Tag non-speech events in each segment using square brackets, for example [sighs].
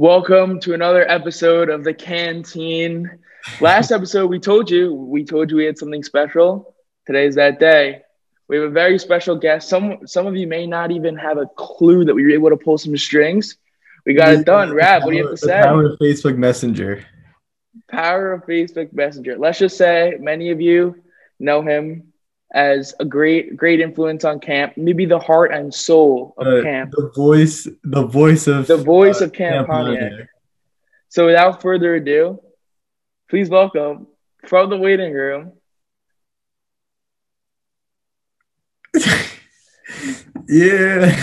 Welcome to another episode of the Canteen. Last [laughs] episode, we told you we told you we had something special. Today's that day. We have a very special guest. Some some of you may not even have a clue that we were able to pull some strings. We got it done. Rab, what do you have to say? Power of Facebook Messenger. Power of Facebook Messenger. Let's just say many of you know him as a great great influence on camp, maybe the heart and soul of Uh, camp, The voice, the voice of the voice uh, of Camp Pontiac. Pontiac. So without further ado, please welcome from the waiting room, [laughs] yeah.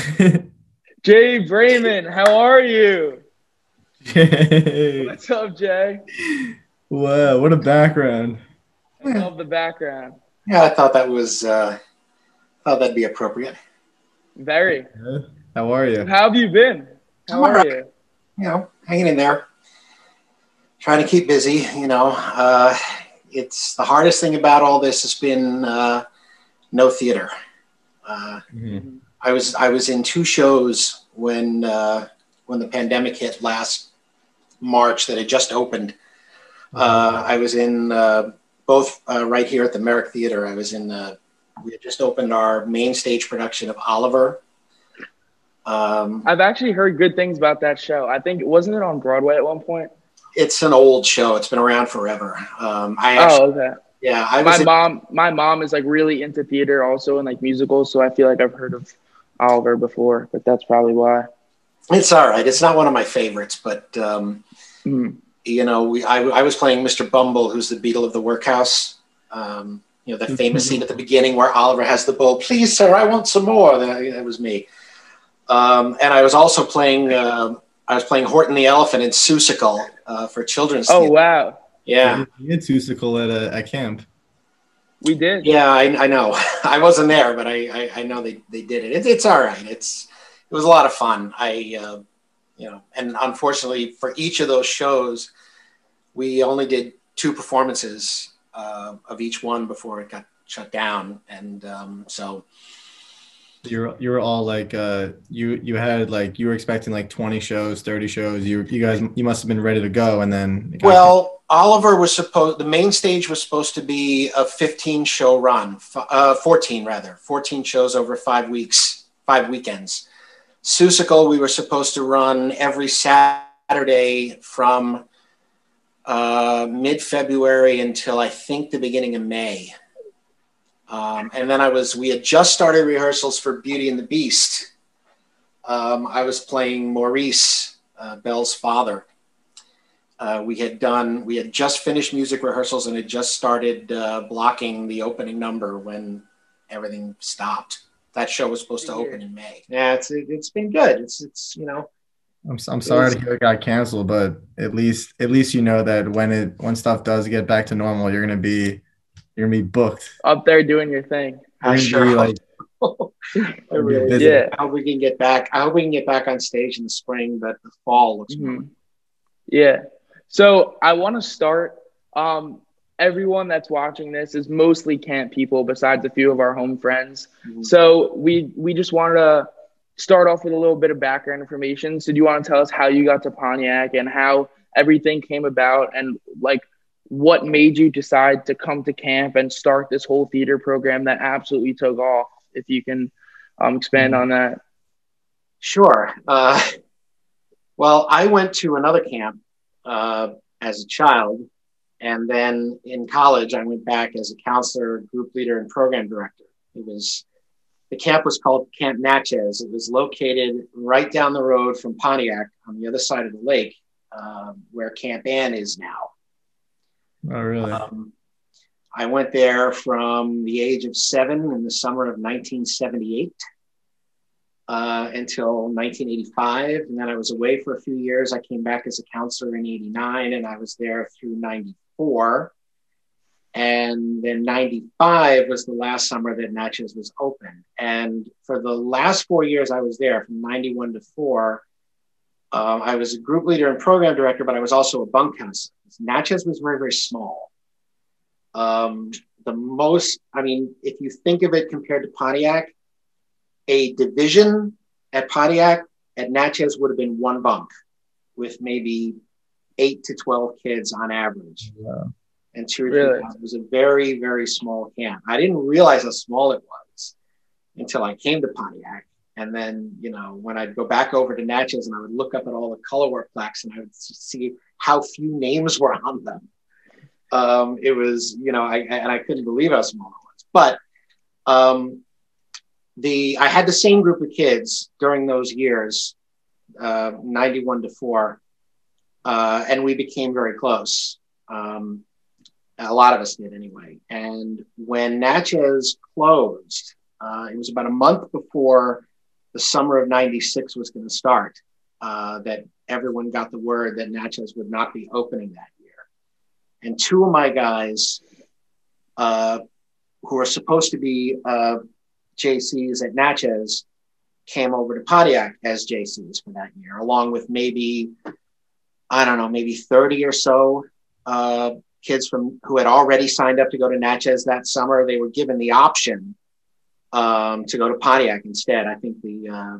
Jay Braiman. How are you? Yay. What's up, Jay? wow, what a background. I love the background. Yeah, I thought that was uh thought that'd be appropriate. Very. Yeah. How are you? How have you been? How I'm are alright. you? You know, hanging in there. Trying to keep busy, you know. Uh it's the hardest thing about all this has been uh no theater. Uh Mhm. I was I was in two shows when uh when the pandemic hit last March that had just opened. Uh, I was in uh, both uh, right here at the Merrick Theater. I was in, uh, we had just opened our main stage production of Oliver. Um, I've actually heard good things about that show. I think wasn't it on Broadway at one point? it's an old show. It's been around forever. Um, I actually, Oh, okay. yeah, I My in- mom, my mom is like really into theater also and like musicals, so I feel like I've heard of Oliver before, but that's probably why. it's all right. It's not one of my favorites, but um, Mhm. You know, we I, I was playing Mr. Bumble, who's the beadle of the workhouse. Um, you know, that famous scene at the beginning where Oliver has the bowl. Please, sir, I want some more. That, that was me. Um, and I was also playing. Uh, I was playing Horton the elephant in Seussical uh, for children's. Oh theater. wow, Yeah, You had Seussical at a at camp. we did. yeah, I, I know. [laughs] I wasn't there, but I, I, I know they, they did it. it. It's all right. It's it was a lot of fun. I uh, you know, and unfortunately for each of those shows, we only did two performances uh, of each one before it got shut down, and um, so You're you were all like uh you you had like you were expecting like 20 shows, 30 shows. You you guys you must have been ready to go and then well, Oliver was supposed. The main stage was supposed to be a 15 show run, f- uh, 14 rather, 14 shows over five weeks, five weekends. Seussical, we were supposed to run every Saturday from uh, mid February until I think the beginning of May. Um, and then I was, we had just started rehearsals for Beauty and the Beast. Um, I was playing Maurice, uh, Belle's father. Uh, we had done, we had just finished music rehearsals and had just started uh, blocking the opening number when everything stopped. That show was supposed to open in May. Yeah, it's it's been good. It's it's you know I'm, I'm sorry to hear it got canceled, but at least at least you know that when it when stuff does get back to normal, you're gonna be you're gonna be booked. Up there doing your thing. I You're sure gonna be hope. like [laughs] I really. Yeah. I hope we can get back. I hope we can get back on stage in the spring, but the fall looks more. Mhm. Yeah. So I want to start. Um, everyone that's watching this is mostly camp people, besides a few of our home friends. Mhm. So we we just wanted to start off with a little bit of background information. So do you want to tell us how you got to Pontiac and how everything came about, and like what made you decide to come to camp and start this whole theater program that absolutely took off? If you can um, expand on that. Sure. Uh, well, I went to another camp uh, as a child, and then in college, I went back as a counselor, group leader, and program director. It was the camp was called Camp Natchez. It was located right down the road from Pontiac on the other side of the lake, um, where Camp Ann is now. oh really? Um, I went there from the age of seven in the summer of 1978 uh, until 1985. And then I was away for a few years. I came back as a counselor in 89 and I was there through 94. And then 95 was the last summer that Natchez was open. And for the last four years I was there, from 91 to 4, uh, I was a group leader and program director, but I was also a bunk counselor. Natchez was very, very small. Um, the most, I mean, if you think of it compared to Pontiac, a division at Pontiac at Natchez would have been one bunk. with maybe eight to 12 kids on average. Wow. And two or Really? three thousand. It was a very, very small camp. I didn't realize how small it was until I came to Pontiac. And then, you know, when I'd go back over to Natchez and I would look up at all the color war plaques and I would see how few names were on them. Um, it was, you know, I, and I couldn't believe how small it was. But um, the I had the same group of kids during those years, uh, 91 to 4, uh, and we became very close. Um, a lot of us did anyway. And when Natchez closed, uh, it was about a month before the summer of 96 was going to start uh, that everyone got the word that Natchez would not be opening that year. And two of my guys, uh, who were supposed to be uh, JCs at Natchez, came over to Pontiac as JCs for that year, along with maybe, I don't know, maybe 30 or so uh, kids from who had already signed up to go to Natchez that summer. They were given the option um, to go to Pontiac instead. I think the uh,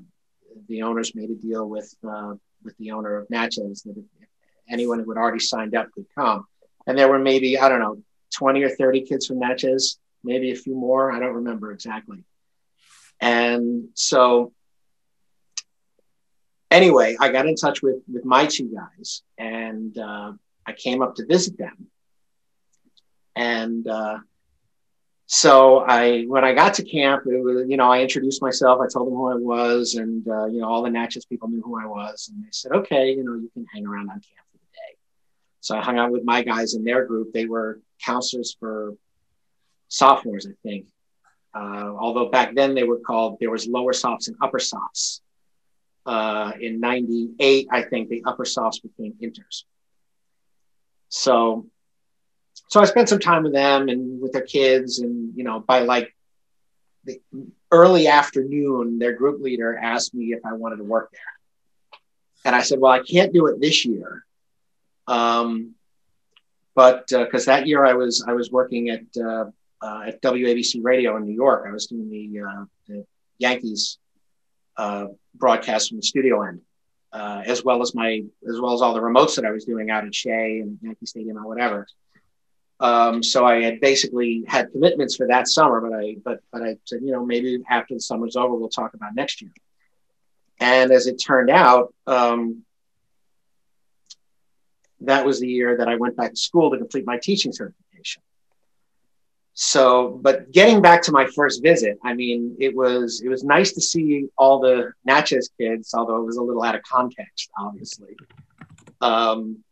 the owners made a deal with uh, with the owner of Natchez that anyone who had already signed up could come. And there were maybe I don't know twenty or thirty kids from Natchez, maybe a few more. I don't remember exactly. And so anyway, I got in touch with with my two guys, and uh, I came up to visit them. And uh, so I, when I got to camp, it was, you know, I introduced myself. I told them who I was, and uh, you know, all the Natchez people knew who I was, and they said, "Okay, you know, you can hang around on camp for the day." So I hung out with my guys in their group. They were counselors for sophomores, I think. Uh, although back then they were called, there was lower softs and upper softs. Uh, in '98, I think the upper softs became inters. So so I spent some time with them and with their kids, and you know, by like the early afternoon, their group leader asked me if I wanted to work there, and I said, "Well, I can't do it this year, um, but because that year I was I was working at uh, uh, at WABC Radio in New York. I was doing the, uh, the Yankees uh, broadcast from the studio end." Uh, as well as my, as well as all the remotes that I was doing out at Shea and Yankee Stadium or whatever. Um, so I had basically had commitments for that summer, but I but but I said, you know, maybe after the summer's over, we'll talk about next year. And as it turned out, um, that was the year that I went back to school to complete my teaching certification. So, but getting back to my first visit, I mean, it was it was nice to see all the Natchez kids, although it was a little out of context, obviously. Um,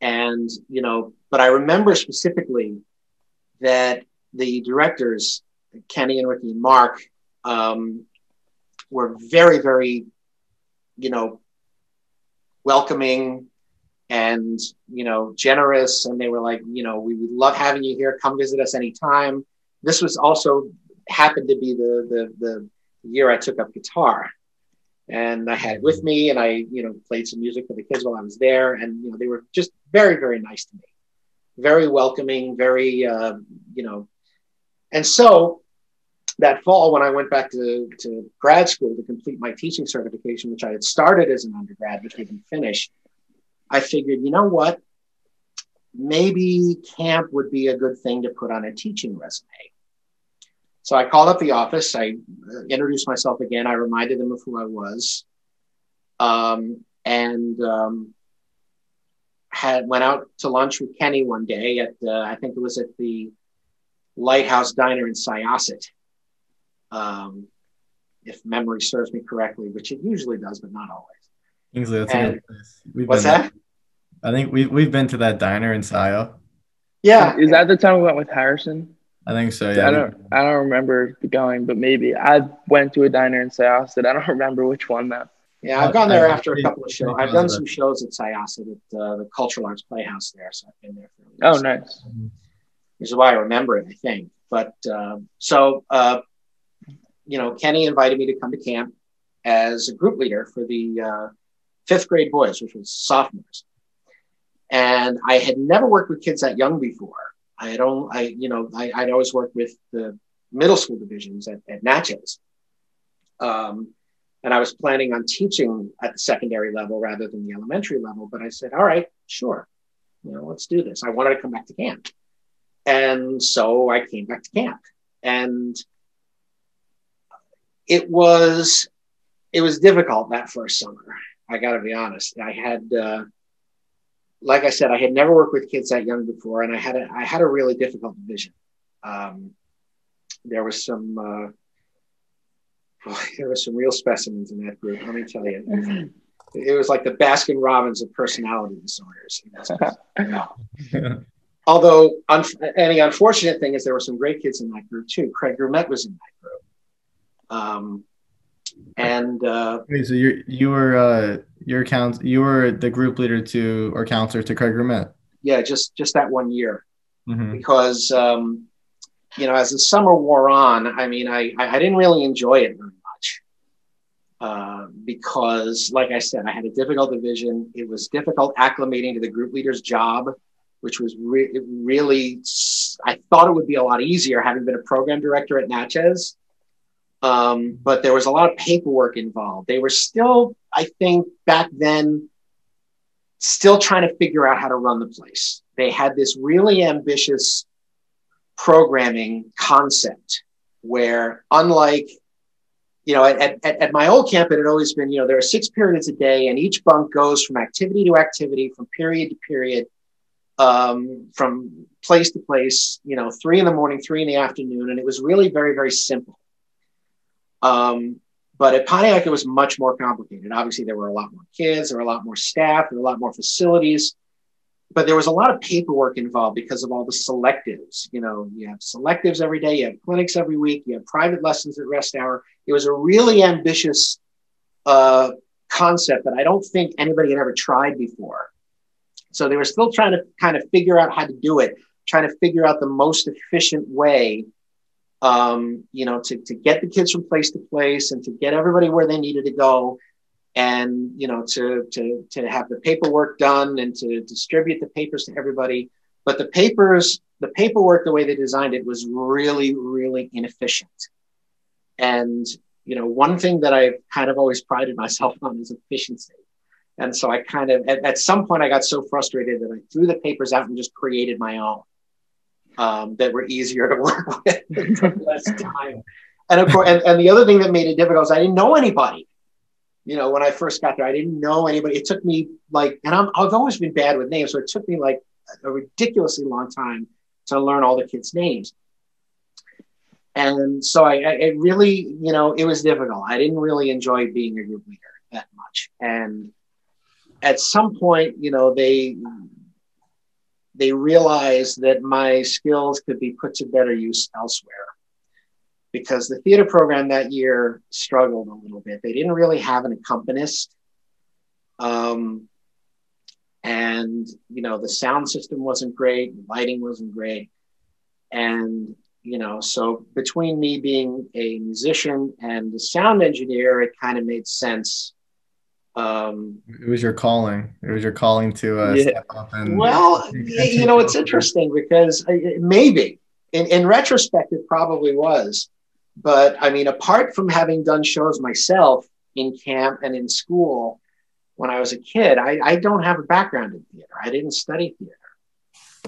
and you know but i remember specifically that the directors kenny and ricky and mark um, were very very you know welcoming and you know generous. And they were like you know we would love having you here. Come visit us anytime. This was also happened to be the the, the year i took up guitar and I had it with me, and I, you know, played some music for the kids while I was there, and you know, they were just very, very nice to me, very welcoming, very, uh, you know, and so that fall when I went back to to grad school to complete my teaching certification, which I had started as an undergrad, but didn't finish, I figured, you know what, maybe camp would be a good thing to put on a teaching resume. So I called up the office. I uh, introduced myself again. I reminded them of who I was, um, and um, had went out to lunch with Kenny one day at uh, I think it was at the Lighthouse Diner in Syosset, um, if memory serves me correctly, which it usually does, but not always. Kingsley, that's And- a good place. We've What's there. that? I think we we've been to that diner in Sio. Yeah, Is that the time we went with Harrison? I think so. Yeah. I don't. I don't remember going, but maybe I went to a diner in Syosset. I don't [laughs] remember which one though. yeah. I've gone there I- after a I- couple of shows. I- I've done some shows at Syosset at uh, the Cultural Arts Playhouse there, so I've been there. For Oh, nice. This is why I remember it, I think. But uh, so, uh, you know, Kenny invited me to come to camp as a group leader for the uh, fifth grade boys, which was sophomores. And I had never worked with kids that young before. I had only, I, you know, I, I'd always worked with the middle school divisions at, at Natchez. Um, and I was planning on teaching at the secondary level rather than the elementary level. But I said, all right, sure, you know, let's do this. I wanted to come back to camp, and so I came back to camp, and it was it was difficult that first summer. I got to be honest. I had, uh, like I said, I had never worked with kids that young before, and I had a I had a really difficult division. Um, there was some uh, [laughs] there were some real specimens in that group. Let me tell you, [laughs] it was like the Baskin Robbins of personality disorders. [laughs] Although, un- any unfortunate thing is there were some great kids in that group too. Craig Grumet was in that group. Um, and uh, Wait, so you you were uh, your count you were the group leader to or counselor to Craig Grumet. yeah, just just that one year Mm-hmm. because um, you know as the summer wore on, I mean, I I I didn't really enjoy it very much uh, because, like I said, I had a difficult division. It was difficult acclimating to the group leader's job, which was re- really. I thought it would be a lot easier having been a program director at Natchez. Um, but there was a lot of paperwork involved. They were still, I think, back then, still trying to figure out how to run the place. They had this really ambitious programming concept where, unlike, you know, at, at, at my old camp, it had always been, you know, there are six periods a day, and each bunk goes from activity to activity, from period to period, um, from place to place, you know, three in the morning, three in the afternoon. And it was really very, very simple. Um, but at Pontiac, it was much more complicated. Obviously, there were a lot more kids, there were a lot more staff, there were a lot more facilities, but there was a lot of paperwork involved because of all the selectives. You know, you have selectives every day, you have clinics every week, you have private lessons at rest hour. It was a really ambitious uh, concept that I don't think anybody had ever tried before. So they were still trying to kind of figure out how to do it, trying to figure out the most efficient way um, you know, to, to get the kids from place to place and to get everybody where they needed to go and, you know, to, to, to have the paperwork done and to distribute the papers to everybody. But the papers, the paperwork, the way they designed it was really, really inefficient. And, you know, one thing that I kind of always prided myself on is efficiency. And so I kind of, at, at some point, I got so frustrated that I threw the papers out and just created my own um, that were easier to [laughs] work with, less time. And of course, and, and the other thing that made it difficult is I didn't know anybody. You know, when I first got there, I didn't know anybody. It took me like, and I'm, I've always been bad with names, so it took me like a ridiculously long time to learn all the kids' names. And so I, I it really, you know, it was difficult. I didn't really enjoy being a group leader that much. And at some point, you know, they they realized that my skills could be put to better use elsewhere because the theater program that year struggled a little bit. They didn't really have an accompanist. Um, and, you know, the sound system wasn't great, lighting wasn't great. And, you know, so between me being a musician and the sound engineer, it kind of made sense um, It was your calling. It was your calling to uh, Yeah. step up and well, you know, it's interesting because uh, maybe in, in retrospect, it probably was. But I mean, apart from having done shows myself in camp and in school when I was a kid, I, I don't have a background in theater. I didn't study theater.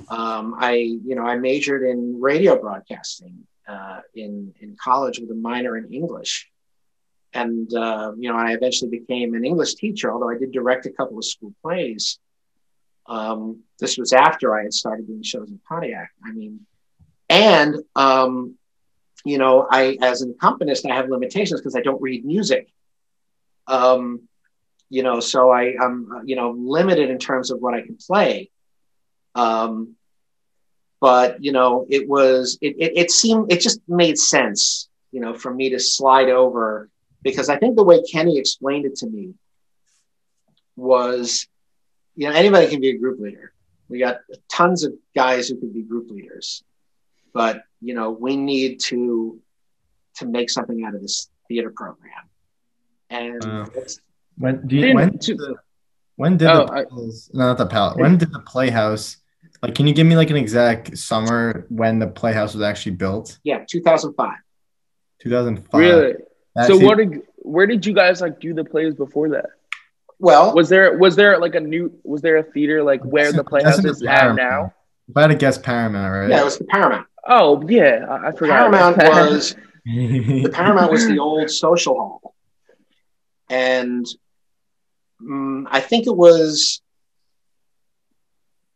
Um, I, you know, I majored in radio broadcasting uh, in in college with a minor in English and uh, you know i eventually became an english teacher although i did direct a couple of school plays. Um, this was after i had started doing shows in pontiac i mean. And um, you know i as an accompanist i have limitations because i don't read music. Um, you know so i i'm uh, you know limited in terms of what i can play. Um, but you know it was it, it, it seemed it just made sense you know for me to slide over because I think the way Kenny explained it to me was, you know, anybody can be a group leader. We got tons of guys who could be group leaders, but you know, we need to to make something out of this theater program. And Wow. it's- when do you, Didn't- when to- did the, when did Oh, the I- Palace- no, not the palace when did the playhouse like can you give me like an exact summer when the playhouse was actually built yeah, 2005. 2005 Really? That so seems- what? ex- where did you guys like do the plays before that? Well, Was there was there like a new was there a theater like where the Playhouse That's is at now? If I had to guess Paramount, right? yeah, it was the Paramount. Oh yeah, I, I forgot. Paramount that. was [laughs] the Paramount was the old social hall, and mm, I think it was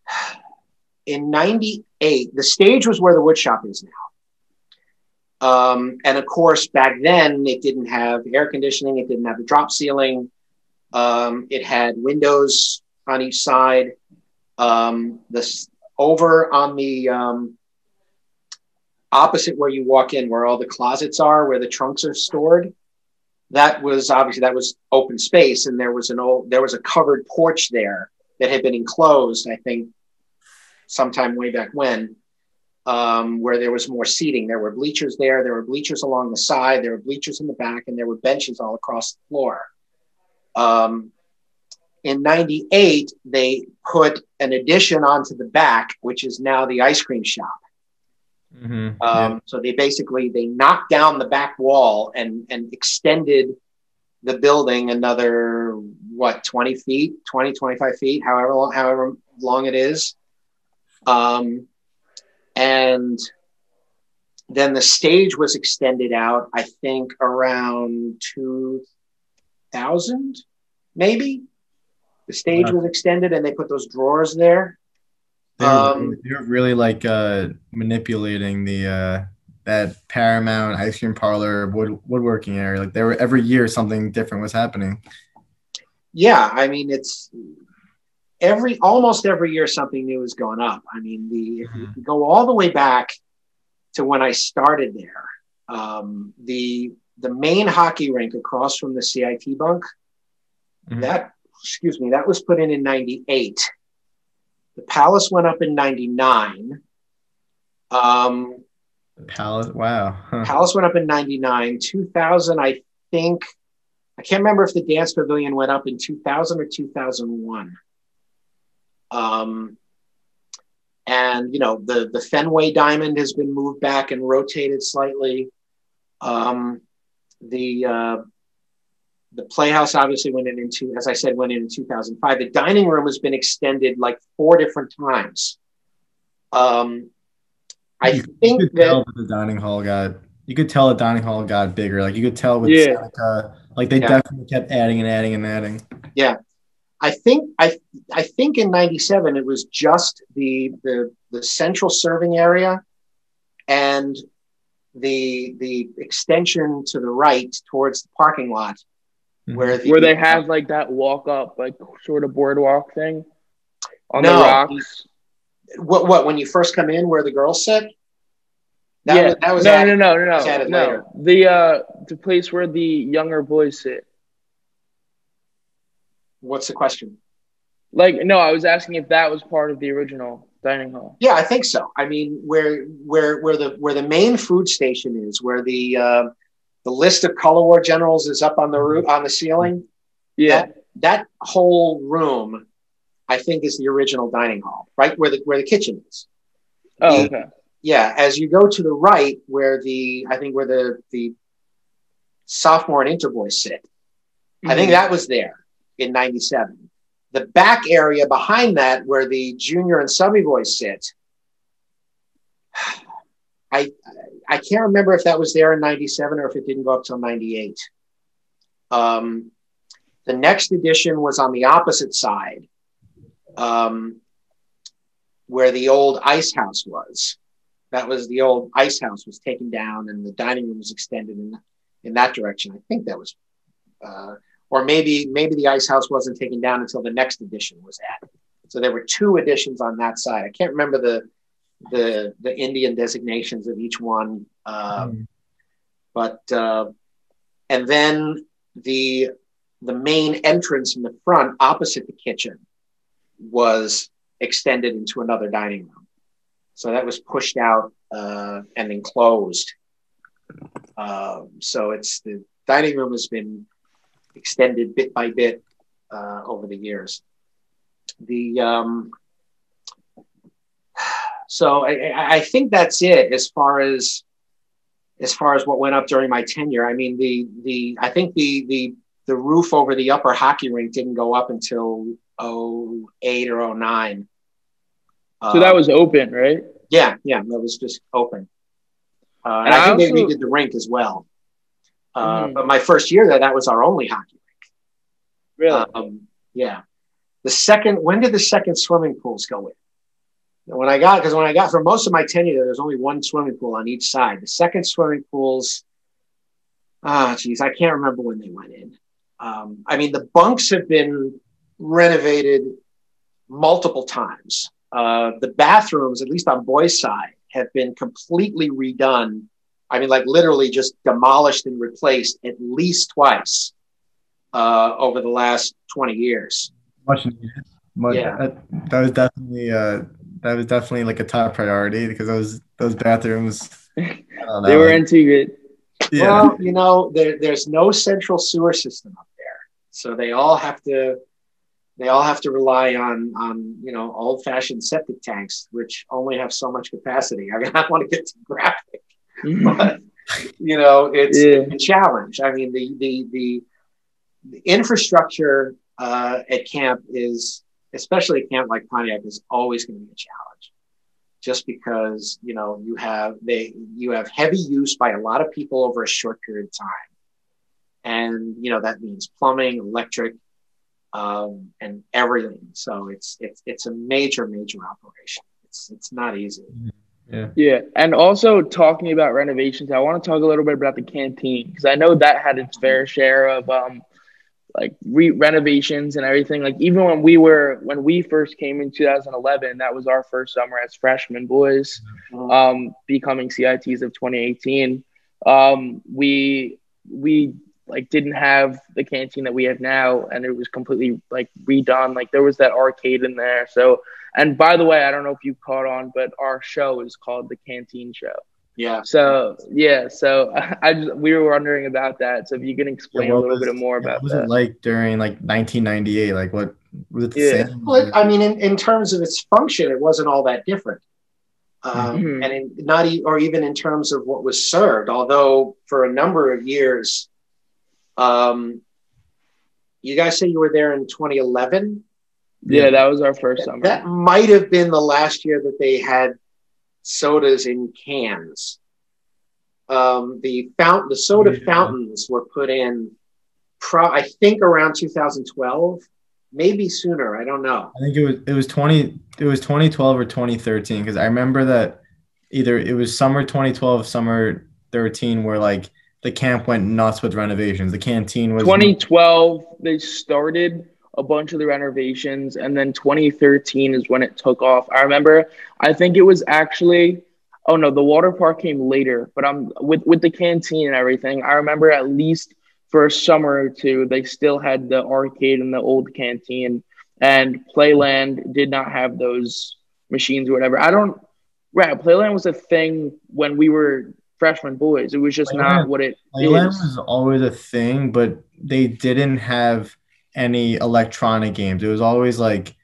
[sighs] in '98. The stage was where the woodshop is now. Um, and of course, back then it didn't have air conditioning. It didn't have the drop ceiling. Um, it had windows on each side. Um, this over on the um, opposite where you walk in, where all the closets are, where the trunks are stored. That was obviously that was open space, and there was an old there was a covered porch there that had been enclosed. I think sometime way back when, um, where there was more seating. There were bleachers there. There were bleachers along the side. There were bleachers in the back, and there were benches all across the floor. Um, in 98, they put an addition onto the back, which is now the ice cream shop. Mhm. Um, So they basically they knocked down the back wall and and extended the building another what 20 feet, 20, 25 feet, however long, however long it is. Um, and then the stage was extended out, I think around 2000, maybe. The stage Wow. was extended and they put those drawers there. They were, Um, they were really like uh, manipulating the uh, that Paramount ice cream parlor wood woodworking area. Like there were every year something different was happening. yeah i mean it's every almost every year something new is going up i mean the if you Mhm. go all the way back to when i started there um, the the main hockey rink across from the cit bunk Mhm. that excuse me that was put in in 98 the palace went up in 99 um, The palace. Wow. Huh. Palace went up in 99. 2000, I think, I can't remember if the dance pavilion went up in 2000 or 2001. Um, and, you know, the, the Fenway Diamond has been moved back and rotated slightly. Um, the, uh, the Playhouse obviously went in into, as I said, went in in 2005. The dining room has been extended like four different times. Um, I You- think that the dining hall got. You could tell the dining hall got bigger. Like you could tell with Yeah. Seneca, like they Yeah. definitely kept adding and adding and adding. I think I I think in '97 it was just the the the central serving area and the the extension to the right towards the parking lot Mhm. where the, Where they have like that walk up, like sort of boardwalk thing on No. the rocks. what what when you first come in where the girls sit. That yeah, was, that was no, added- no, no, no, no, no. The uh, the place where the younger boys sit. What's the question? Like, no, I was asking if that was part of the original dining hall. Yeah, I think so. I mean, where where where the where the main food station is, where the uh, the list of color war generals is up on the roof on the ceiling. Yeah, That, that whole room, I think, is the original dining hall, right where the where the kitchen is. Oh, okay. Yeah, as you go to the right, where the I think where the the sophomore and inter boys sit, I think that was there in '97. The back area behind that, where the junior and subby boys sit, [sighs] I I can't remember if that was there in '97 or if it didn't go up till '98. Um, the next edition was on the opposite side, um, where the old ice house was. That was the old ice house was taken down, and the dining room was extended in in that direction. I think that was. Uh, or maybe maybe the ice house wasn't taken down until the next edition was added. So there were two editions on that side. I can't remember the the the Indian designations of each one, uh, Mhm. but uh, and then the the main entrance in the front, opposite the kitchen, was extended into another dining room. So that was pushed out uh, and enclosed. Um, so it's the dining room has been extended bit by bit uh, over the years. The um, so I, I- think that's it as far as as far as what went up during my tenure, I mean the the I think the the the roof over the upper hockey rink didn't go up until 08 or 09. So that was open, right? Yeah, yeah, that was just open. Uh, and, And I I think they also- redid the rink as well. Uh, Mm. But my first year there, that was our only hockey Really? Um, yeah. The second, when did the second swimming pools go in? When I got, because when I got for most of my tenure, there was only one swimming pool on each side. The second swimming pools, ah, geez, I can't remember when they went in. Um, I mean, the bunks have been renovated multiple times. Uh, the bathrooms, at least on boys' side, have been completely redone. I mean, like literally just demolished and replaced at least twice uh, over the last 20 years. Much. Much, Yeah. that, that was definitely uh that was definitely like a top priority because those those bathrooms I don't [laughs] know, they were like- in too good. yeah. Well, you know, there, there's no central sewer system up there, so they all have to they all have to rely on on you know old fashioned septic tanks, which only have so much capacity. [laughs] I mean, I want to get too graphic, [laughs] but you know, it's Yeah. a challenge. I mean, the the the, the infrastructure uh, at camp is, especially a camp like Pontiac, is always going to be a challenge. Just because you know you have they you have heavy use by a lot of people over a short period of time, and you know that means plumbing, electric, um, and everything. So it's it's it's a major major operation. It's it's not easy. Yeah. Yeah, and also talking about renovations, I want to talk a little bit about the canteen because I know that had its fair share of um, like re- renovations and everything. Like even when we were when we first came in 2011, that was our first summer as freshmen boys, um, becoming CITs of 2018. Um, we we like didn't have the canteen that we have now, and it was completely like redone. Like there was that arcade in there, so. And by the way, I don't know if you caught on, but our show is called the Canteen Show. Yeah. So yeah, so [laughs] I just we were wondering about that. So if you can explain Yeah, a little was- bit more about what was that. it like during like 1998 like what was it the Yeah. same Well, I mean, in, in terms of its function, it wasn't all that different. Um, Mhm. And in, not e- or even in terms of what was served, although for a number of years, um, you guys say you were there in 2011. Yeah, that was our first summer. That might have been the last year that they had sodas in cans. Um, the fountain, the soda Yeah. fountains were put in, pro- I think around 2012, maybe sooner. I don't know. I think it was it was 20 it was 2012 or 2013 because I remember that either it was summer 2012 summer 13 where like the camp went nuts with renovations the canteen was 2012 they started a bunch of the renovations, and then 2013 is when it took off. I remember. I think it was actually. Oh no, the water park came later, but I'm with with the canteen and everything. I remember at least for a summer or two, they still had the arcade and the old canteen, and Playland did not have those machines or whatever. I don't. Right, Playland was a thing when we were freshman boys. It was just not what it Playland is. was always a thing, but they didn't have any electronic games. It was always like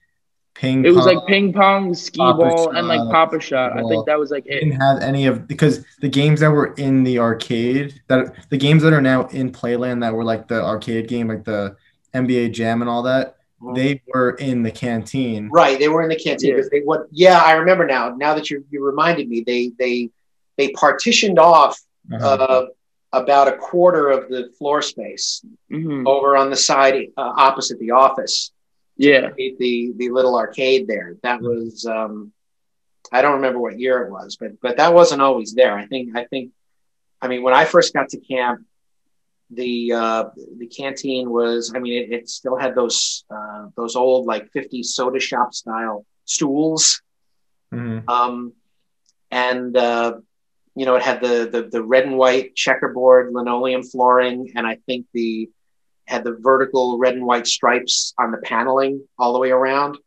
ping. It was pong. like ping pong, skee Papa ball, and like shot, Papa shot. I think that was like it. didn't have any of because the games that were in the arcade that the games that are now in Playland that were like the arcade game, like the NBA Jam and all that, they were in the canteen. Right, they were in the canteen Yeah. because they what? Yeah, I remember now. Now that you you reminded me, they they they partitioned off Uh-huh. uh, about a quarter of the floor space Mhm. over on the side uh, opposite the office. Yeah, The, the little arcade there. That was um, I don't remember what year it was, but but that wasn't always there. I think I think I mean when I first got to camp, the uh, the canteen was I mean it, it still had those uh, those old like 50s soda shop style stools Mhm. um, and uh, you know it had the, the the red and white checkerboard linoleum flooring and i think the had the vertical red and white stripes on the paneling all the way around.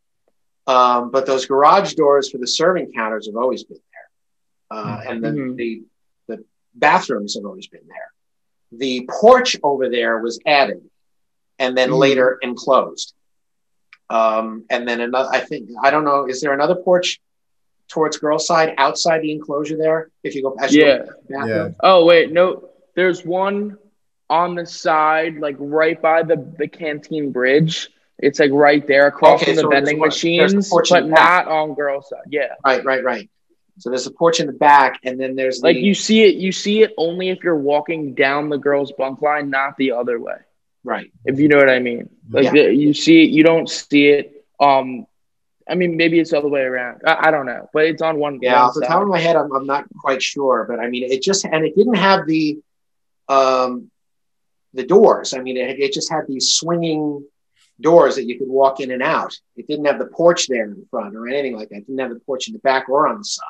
Um, but those garage doors for the serving counters have always been there. Uh, and the, the the bathrooms have always been there. The porch over there was added and then Mhm. later enclosed. Um, and then another i think i don't know is there another porch towards girls' side, outside the enclosure there. If you go, as you Yeah. go to the bathroom. Oh wait, no. There's one on the side, like right by the the canteen bridge. It's like right there across Okay, from the so vending one- there's the machines, porch but not on girls' side. Yeah. Right, right, right. So there's a porch in the back, and then there's the, Like you see it, you see it only if you're walking down the girls' bunk line, not the other way. right. If you know what I mean. Like Yeah. the, you see it, you don't see it. Um, I mean, maybe it's the other way around. I, I don't know, but it's on one. Yeah, off the top of my head, I'm, I'm not quite sure, but I mean, it just and it didn't have the um, the doors. I mean, it, it just had these swinging doors that you could walk in and out. It didn't have the porch there in the front or anything like that. It didn't have the porch in the back or on the side.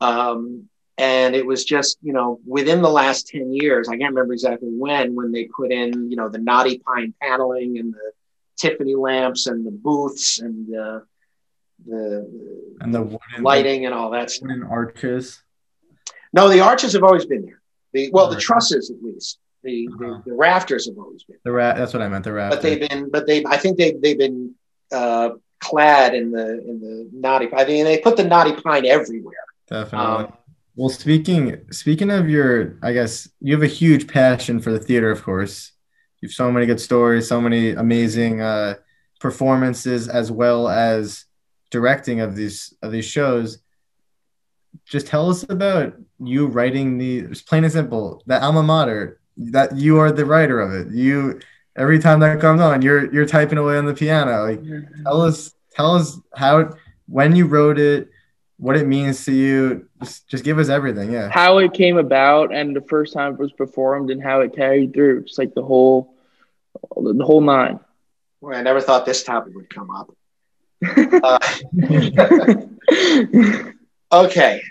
Um, and it was just, you know, within the last 10 years, I can't remember exactly when, when they put in, you know, the knotty pine paneling and the Tiffany lamps and the booths and the, the And the lighting and all that stuff. arches. No, the arches have always been there. The well, the trusses at least. The, Uh-huh. the the rafters have always been. The rat. That's what I meant. The rat. But they've been, but they, I think they they've been uh, clad in the in the knotty. I mean, they put the knotty pine everywhere. Definitely. Um, well, speaking speaking of your, I guess you have a huge passion for the theater, of course. You have so many good stories, so many amazing uh, performances, as well as directing of these of these shows. Just tell us about you writing the. It's plain and simple. The alma mater. That you are the writer of it. You every time that comes on, you're you're typing away on the piano. Like mm-hmm. tell us tell us how when you wrote it what it means to you just, just give us everything yeah how it came about and the first time it was performed and how it carried through. It's like the whole, the whole nine. Well, I never thought this topic would come up. Uh, [laughs] okay.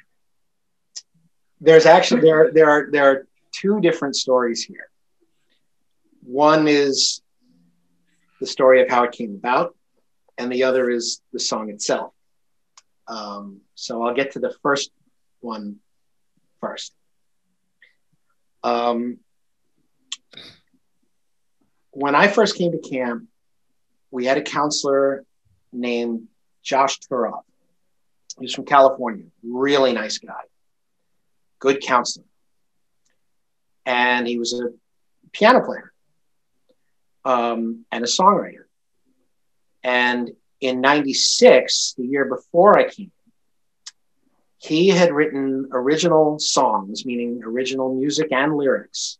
There's actually there there are there are two different stories here. One is the story of how it came about, and the other is the song itself. Um, so I'll get to the first one first. Um, when I first came to camp, we had a counselor named Josh Turoff. He's from California, really nice guy, good counselor. And he was a piano player um, and a songwriter. And in 96, the year before I came, he had written original songs, meaning original music and lyrics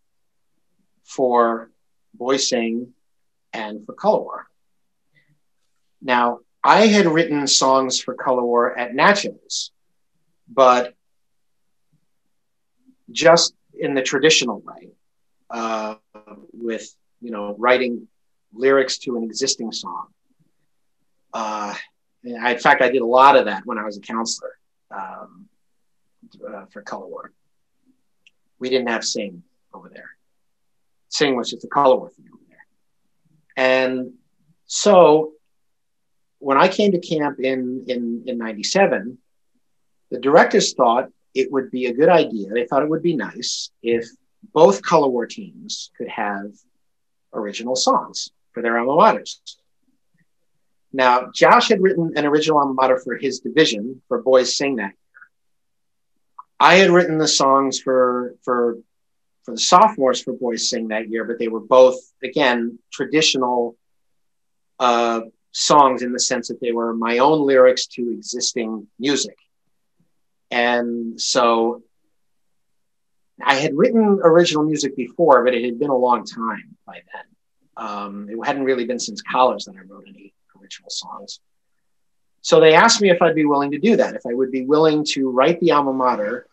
for Boys Sing and for Color. Now, I had written songs for Color War at Natchez, but just in the traditional way, uh, with you know writing lyrics to an existing song. Uh, I, in fact, I did a lot of that when I was a counselor um, uh, for Color War. We didn't have Sing over there. Sing was just a Color War thing over there, and so when I came to camp in in in '97, the directors thought it would be a good idea. They thought it would be nice if both color war teams could have original songs for their alma maters. Now, Josh had written an original alma mater for his division for Boys Sing that year. I had written the songs for for for the sophomores for Boys Sing that year, but they were both again traditional uh, songs in the sense that they were my own lyrics to existing music. And so I had written original music before, but it had been a long time by then. Um, it hadn't really been since college that I wrote any original songs. So they asked me if I'd be willing to do that, if I would be willing to write the alma mater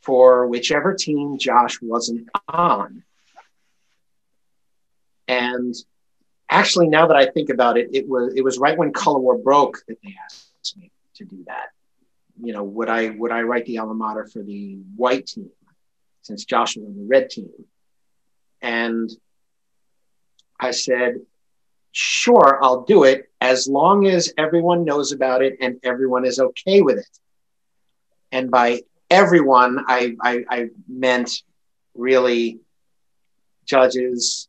for whichever team Josh wasn't on. And actually, now that I think about it, it was it was right when Color War broke that they asked me to do that. You know, would I would I write the alma mater for the white team since Josh was on the red team? And I said, sure, I'll do it as long as everyone knows about it and everyone is okay with it. And by everyone, I, I, I meant really judges,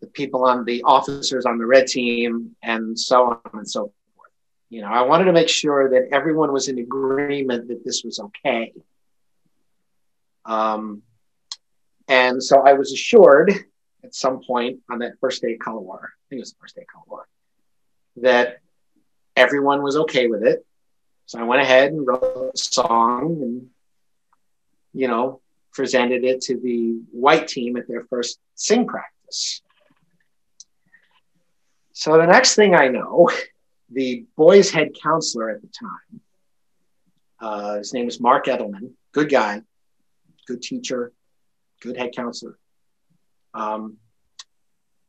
the people on the officers on the red team, and so on and so forth. You know, I wanted to make sure that everyone was in agreement that this was okay. Um, and so I was assured at some point on that first day of Color War, I think it was the first day of Color War, that everyone was okay with it. So I went ahead and wrote a song and, you know, presented it to the white team at their first sing practice. So the next thing I know, [laughs] the boys' head counselor at the time, uh, his name is Mark Edelman, good guy, good teacher, good head counselor, um,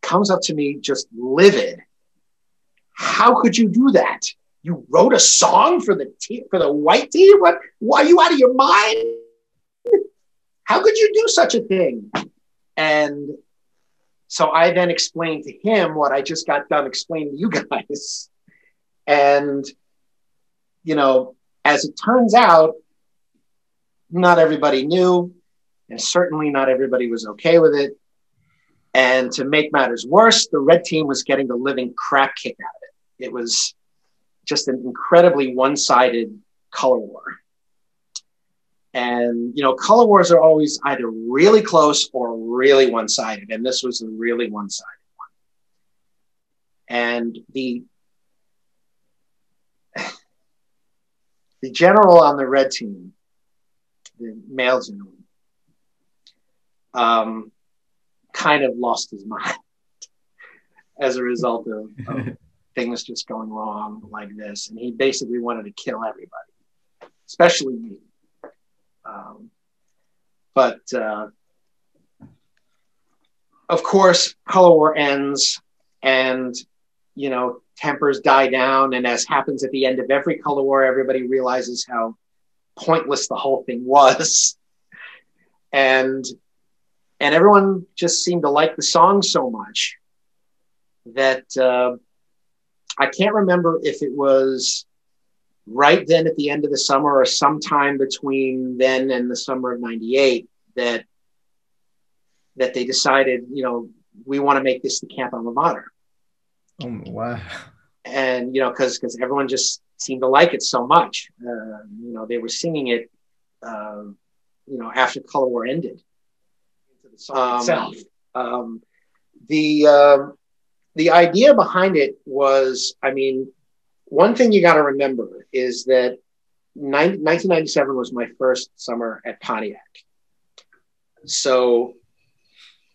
comes up to me just livid. How could you do that? You wrote a song for the team, for the white team? What? Why are you out of your mind? [laughs] How could you do such a thing? And so I then explained to him what I just got done explaining to you [laughs] guys. And, you know, as it turns out, not everybody knew, and certainly not everybody was okay with it. And to make matters worse, the red team was getting the living crap kicked out of it. It was just an incredibly one sided color war. And, you know, color wars are always either really close or really one sided. And this was a really one sided one. And the, [sighs] the general on the red team, the male general, um, kind of lost his mind [laughs] as a result of, of [laughs] things just going wrong like this. And he basically wanted to kill everybody, especially me. Um, but uh, of course, Color War ends, and you know tempers die down, and as happens at the end of every Color War, everybody realizes how pointless the whole thing was, [laughs] and and everyone just seemed to like the song so much that uh, I can't remember if it was right then at the end of the summer or sometime between then and the summer of 98 that that they decided you know we want to make this the camp alma mater. Oh wow. And you know because because everyone just seemed to like it so much. Uh, you know they were singing it uh, you know after color war ended. The song um, itself. um, the um, the idea behind it was i mean one thing you got to remember is that 1997 was my first summer at Pontiac. So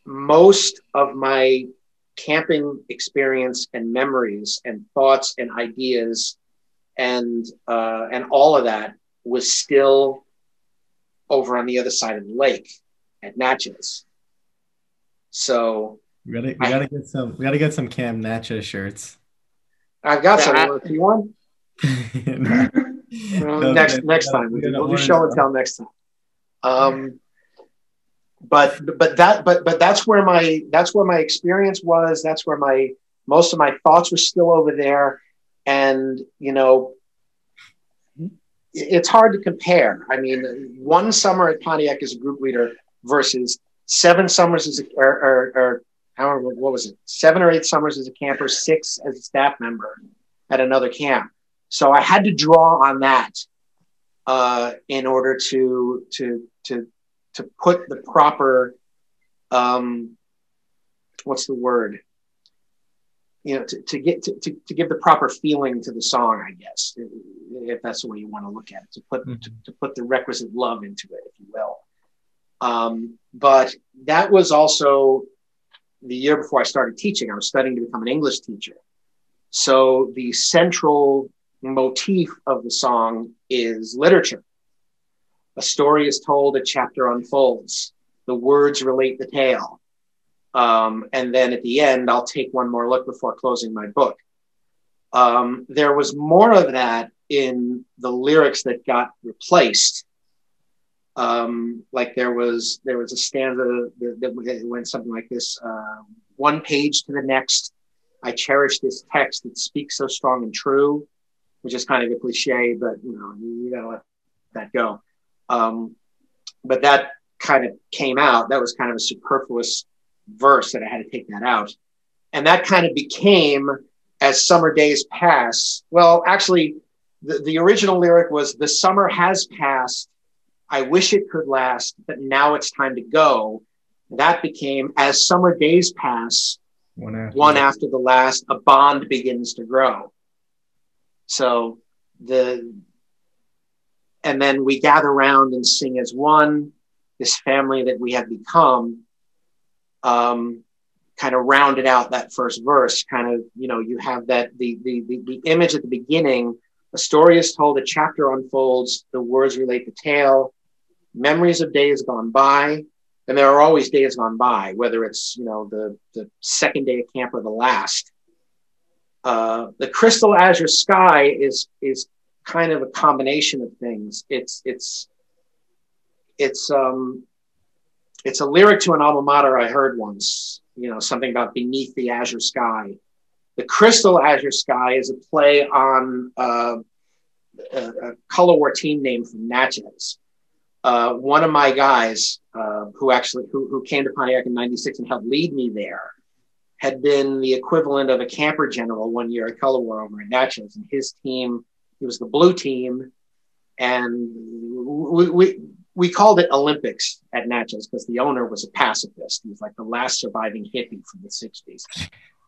most of my camping experience and memories and thoughts and ideas and uh, and all of that was still over on the other side of the lake at Natchez. So we gotta we gotta I, get some we gotta get some Camp Natchez shirts. I've got some. You want [laughs] to see no. well, next next time we'll do show and tell next time. Um, but but that but but that's where my that's where my experience was. That's where my most of my thoughts were still over there, and you know, it's hard to compare. I mean, one summer at Pontiac as a group leader versus seven summers as a or, or, or however, what was it, seven or eight summers as a camper, six as a staff member at another camp. So I had to draw on that uh, in order to to to to put the proper um, what's the word you know to, to get to, to, to, give the proper feeling to the song i guess if that's the way you want to look at it to put mm-hmm. to, to, put the requisite love into it if you will um, but that was also the year before I started teaching, I was studying to become an English teacher. So the central motif of the song is literature. A story is told, a chapter unfolds, the words relate the tale. Um, and then at the end, I'll take one more look before closing my book. Um, there was more of that in the lyrics that got replaced um, like there was there was a stanza that, went something like this: uh, one page to the next. I cherish this text that speaks so strong and true, which is kind of a cliche, but you know you gotta let that go. Um, but that kind of came out. That was kind of a superfluous verse that I had to take that out, and that kind of became as summer days pass. Well, actually, the, the original lyric was the summer has passed. I wish it could last, but now it's time to go. That became as summer days pass, one after, one after the last, a bond begins to grow. So the and then we gather around and sing as one, this family that we have become. Um, kind of rounded out that first verse. Kind of, you know, you have that the the the, the image at the beginning. A story is told, a chapter unfolds, the words relate the tale, memories of days gone by, and there are always days gone by, whether it's you know the the second day of camp or the last. Uh, the crystal azure sky is is kind of a combination of things. It's it's it's um it's a lyric to an alma mater I heard once. You know something about beneath the azure sky. The crystal azure sky is a play on uh, a, a color war team name from Natchez. Uh, one of my guys uh, who actually who, who came to Pontiac in '96 and helped lead me there had been the equivalent of a camper general one year at Color War over in Natchez, and his team he was the blue team, and we we, we called it Olympics at Natchez because the owner was a pacifist. He was like the last surviving hippie from the '60s.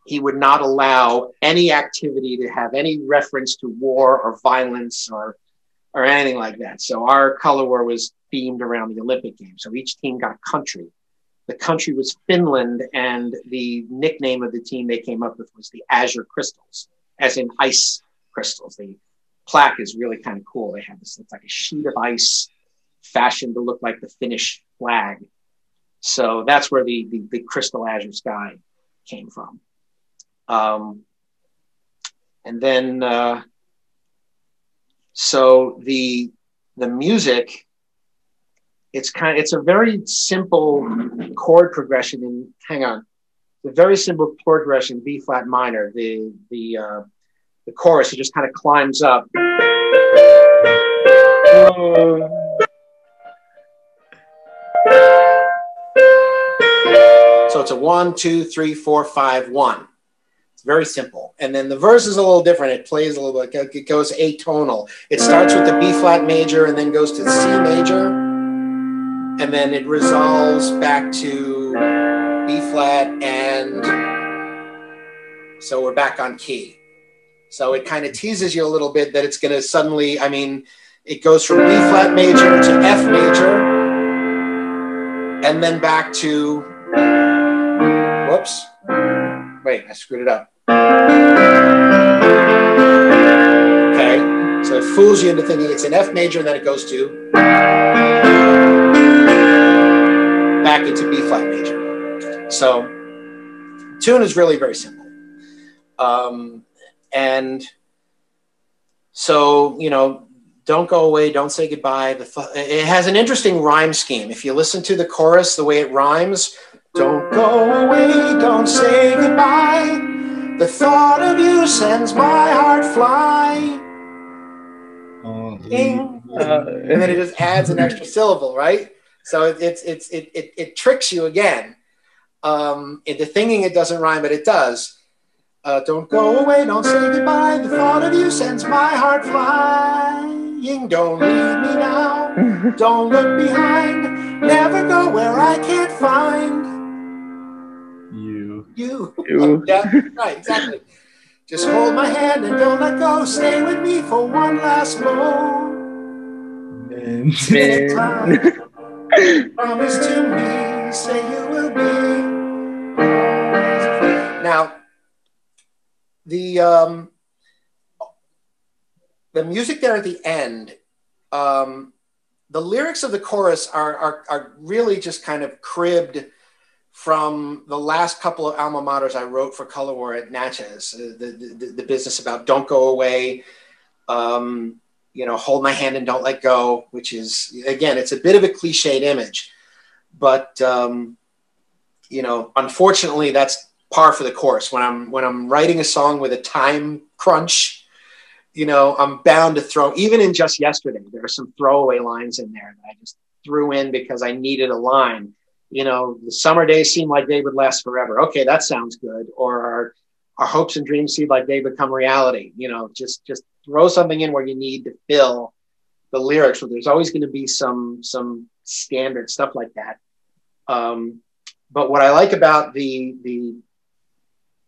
He would not allow any activity to have any reference to war or violence or or anything like that. So our color war was themed around the Olympic Games. So each team got country. The country was Finland, and the nickname of the team they came up with was the Azure Crystals, as in ice crystals. The plaque is really kind of cool. They have this, it's like a sheet of ice fashioned to look like the Finnish flag. So that's where the, the, the crystal azure sky came from. Um, and then, uh, so the, the music, it's kind of, it's a very simple chord progression in, hang on, the very simple chord progression, B flat minor. The, the, uh, the chorus, it just kind of climbs up. So it's a one, two, three, four, five, one. It's very simple. And then the verse is a little different. It plays a little bit, it goes atonal. It starts with the B flat major and then goes to C major. And then it resolves back to B flat and so we're back on key. So it kind of teases you a little bit that it's going to suddenly, I mean, it goes from B flat major to F major and then back to, whoops, wait, I screwed it up. Okay, so it fools you into thinking it's an F major and then it goes to back into B flat major. So tune is really very simple. Um, and so, you know, don't go away, don't say goodbye. The it has an interesting rhyme scheme. If you listen to the chorus, the way it rhymes, don't go away, don't say goodbye. The thought of you sends my heart flying. Oh, uh, and then it just adds an extra syllable, right? So it, it's it's it, it it tricks you again. Um, into thinking it doesn't rhyme, but it does. Uh, don't go away, don't say goodbye. The thought of you sends my heart flying. Don't leave me now. [laughs] Don't look behind. Never go where I can't find you. You. you. [laughs] yeah, right, exactly. Just hold my hand and don't let go. Stay with me for one last moment. [laughs] Promise to me, say you will be. Now, the um, the music there at the end, um, the lyrics of the chorus are, are, are really just kind of cribbed from the last couple of alma maters I wrote for Color War at Natchez, uh, the, the, the business about don't go away, um, you know, hold my hand and don't let go, which is, again, it's a bit of a cliched image. But, um, you know, unfortunately, that's par for the course. When I'm when I'm writing a song with a time crunch, you know, I'm bound to throw. Even in just yesterday, there are some throwaway lines in there that I just threw in because I needed a line. You know, the summer days seem like they would last forever. Okay, that sounds good. Or our our hopes and dreams seem like they become reality. You know, just just throw something in where you need to fill the lyrics. So there's always going to be some some standard stuff like that. Um, but what I like about the the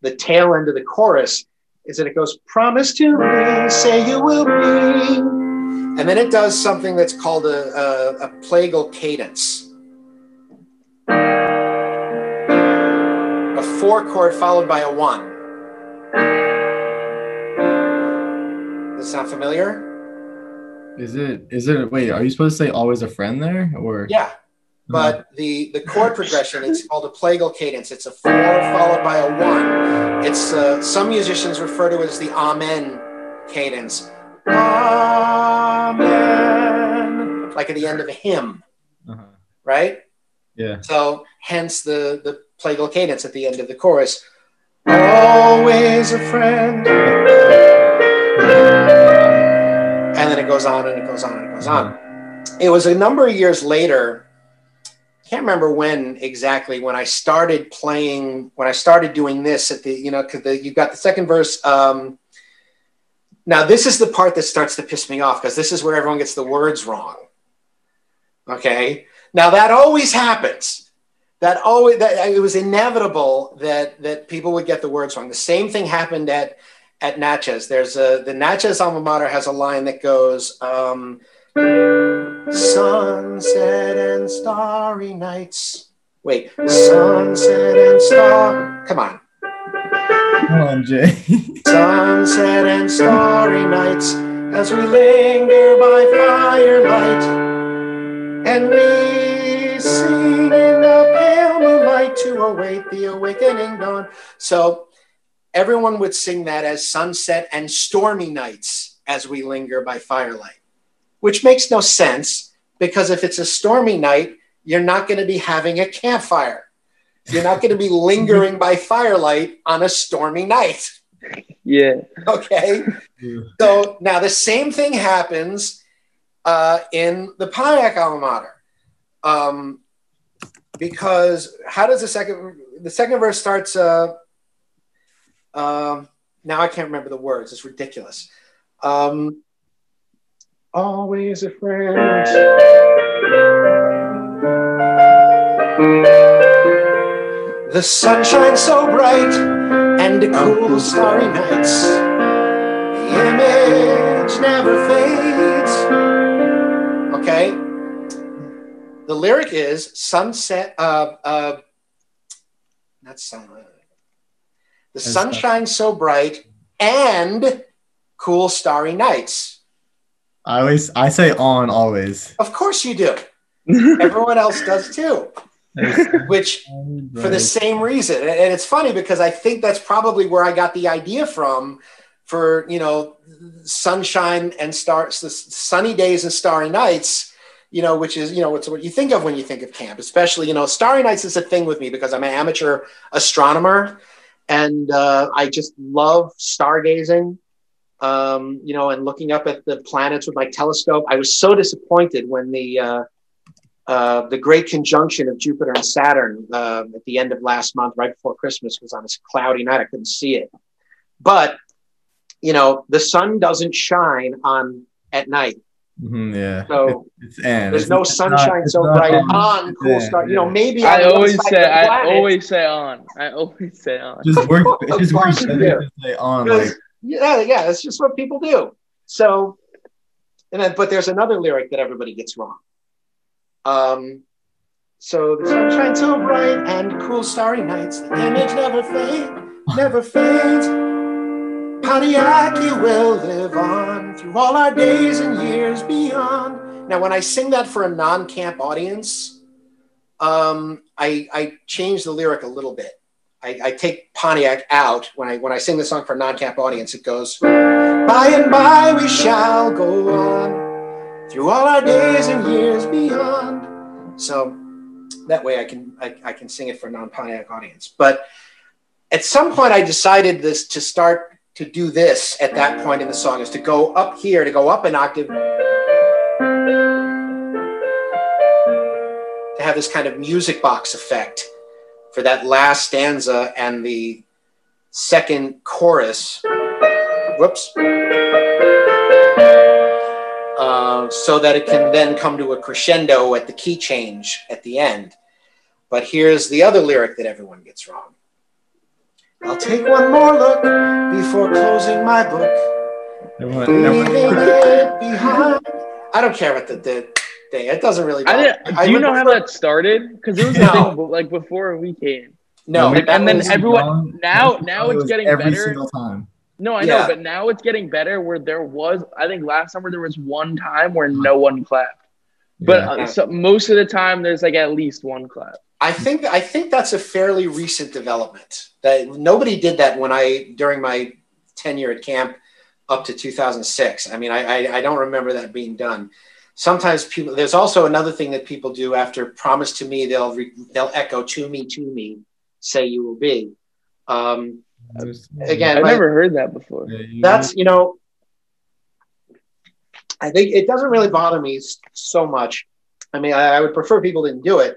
the tail end of the chorus is that it goes, "Promise to me, say you will be," and then it does something that's called a, a, a plagal cadence. A four chord followed by a one. Does sound familiar? Is it? Is it? Wait, are you supposed to say always a friend there, or Yeah. But the, the chord progression, it's called a plagal cadence. It's a four followed by a one. It's uh, some musicians refer to it as the amen cadence. Amen. Like at the end of a hymn, Uh-huh. right? Yeah. So hence the, the plagal cadence at the end of the chorus. Always a friend. It goes on and it goes on and it goes on. It was a number of years later. Can't remember when exactly when I started playing when I started doing this at the you know because you've got the second verse. Um, now this is the part that starts to piss me off because this is where everyone gets the words wrong. Okay, now that always happens. That always that it was inevitable that that people would get the words wrong. The same thing happened at at Natchez. There's a the Natchez alma mater has a line that goes um, sunset and starry nights. Wait, sunset and star. Come on, Come on, Jay. [laughs] sunset and starry nights as we linger by firelight, and we sing in the pale moonlight to await the awakening dawn. So everyone would sing that as sunset and stormy nights as we linger by firelight, which makes no sense because if it's a stormy night, you're not going to be having a campfire. You're not going to be [laughs] lingering by firelight on a stormy night. Yeah. Okay. So now the same thing happens uh, in the Pontiac alma mater. Um, because how does the second the second verse starts uh, um, now I can't remember the words. It's ridiculous. Um, always a friend. The sun shines so bright and the cool starry nights. The image never fades. Okay. The lyric is sunset. Uh, uh, not sun. The sun shines so bright and cool starry nights. I always I say on always. Of course you do. [laughs] Everyone else does too. Which for the same reason. And it's funny because I think that's probably where I got the idea from for, you know, sunshine and stars, the sunny days and starry nights, you know, which is, you know, what's what you think of when you think of camp, especially, you know, starry nights is a thing with me because I'm an amateur astronomer and uh, I just love stargazing. Um, you know, and looking up at the planets with my telescope. I was so disappointed when the uh, uh, the great conjunction of Jupiter and Saturn uh, at the end of last month, right before Christmas, was on a cloudy night. I couldn't see it. But you know, the sun doesn't shine on at night. Mhm, yeah. So it's and there's it's no not- sunshine it's so not bright on. on cool Yeah, star. You know, maybe I always say I always say on. I always say on. just work. [laughs] It just Of works course you do. say on. Like yeah, yeah, that's just what people do. So, and then, but there's another lyric that everybody gets wrong. Um, so the sun shines so bright and cool starry nights, the image never fades, never fades. Pontiac, you will live on through all our days and years beyond. Now, when I sing that for a non-camp audience, um, I, I change the lyric a little bit. I, I take Pontiac out when I when I sing the song for a non-camp audience. It goes, "By and by we shall go on through all our days and years beyond." So that way I can I, I can sing it for a non-Pontiac audience. But at some point, I decided this to start to do this at that point in the song is to go up here to go up an octave to have this kind of music box effect for that last stanza and the second chorus. Whoops. Uh, so that it can then come to a crescendo at the key change at the end. But here's the other lyric that everyone gets wrong. I'll take one more look before closing my book. Everyone, everyone- Leaving it behind. I don't care what the, the thing. It doesn't really. I didn't. I Do you would know how that started? Because it was a No. thing like before we came. No, Like, and then everyone- Young, now- now it's was getting every better. single time. No, I Yeah. know, but now it's getting better. Where there was, I think last summer there was one time where no one clapped, but Yeah. uh, so most of the time there's like at least one clap. I think I think that's a fairly recent development. That nobody did that when I during my tenure at camp up to 2006. I mean, I I, I don't remember that being done. Sometimes people. There's also another thing that people do after promise to me. They'll re, they'll echo to me to me, say you will be. Um, Again, I've my- never heard that before. That's you know i think it doesn't really bother me so much i mean i, I would prefer people didn't do it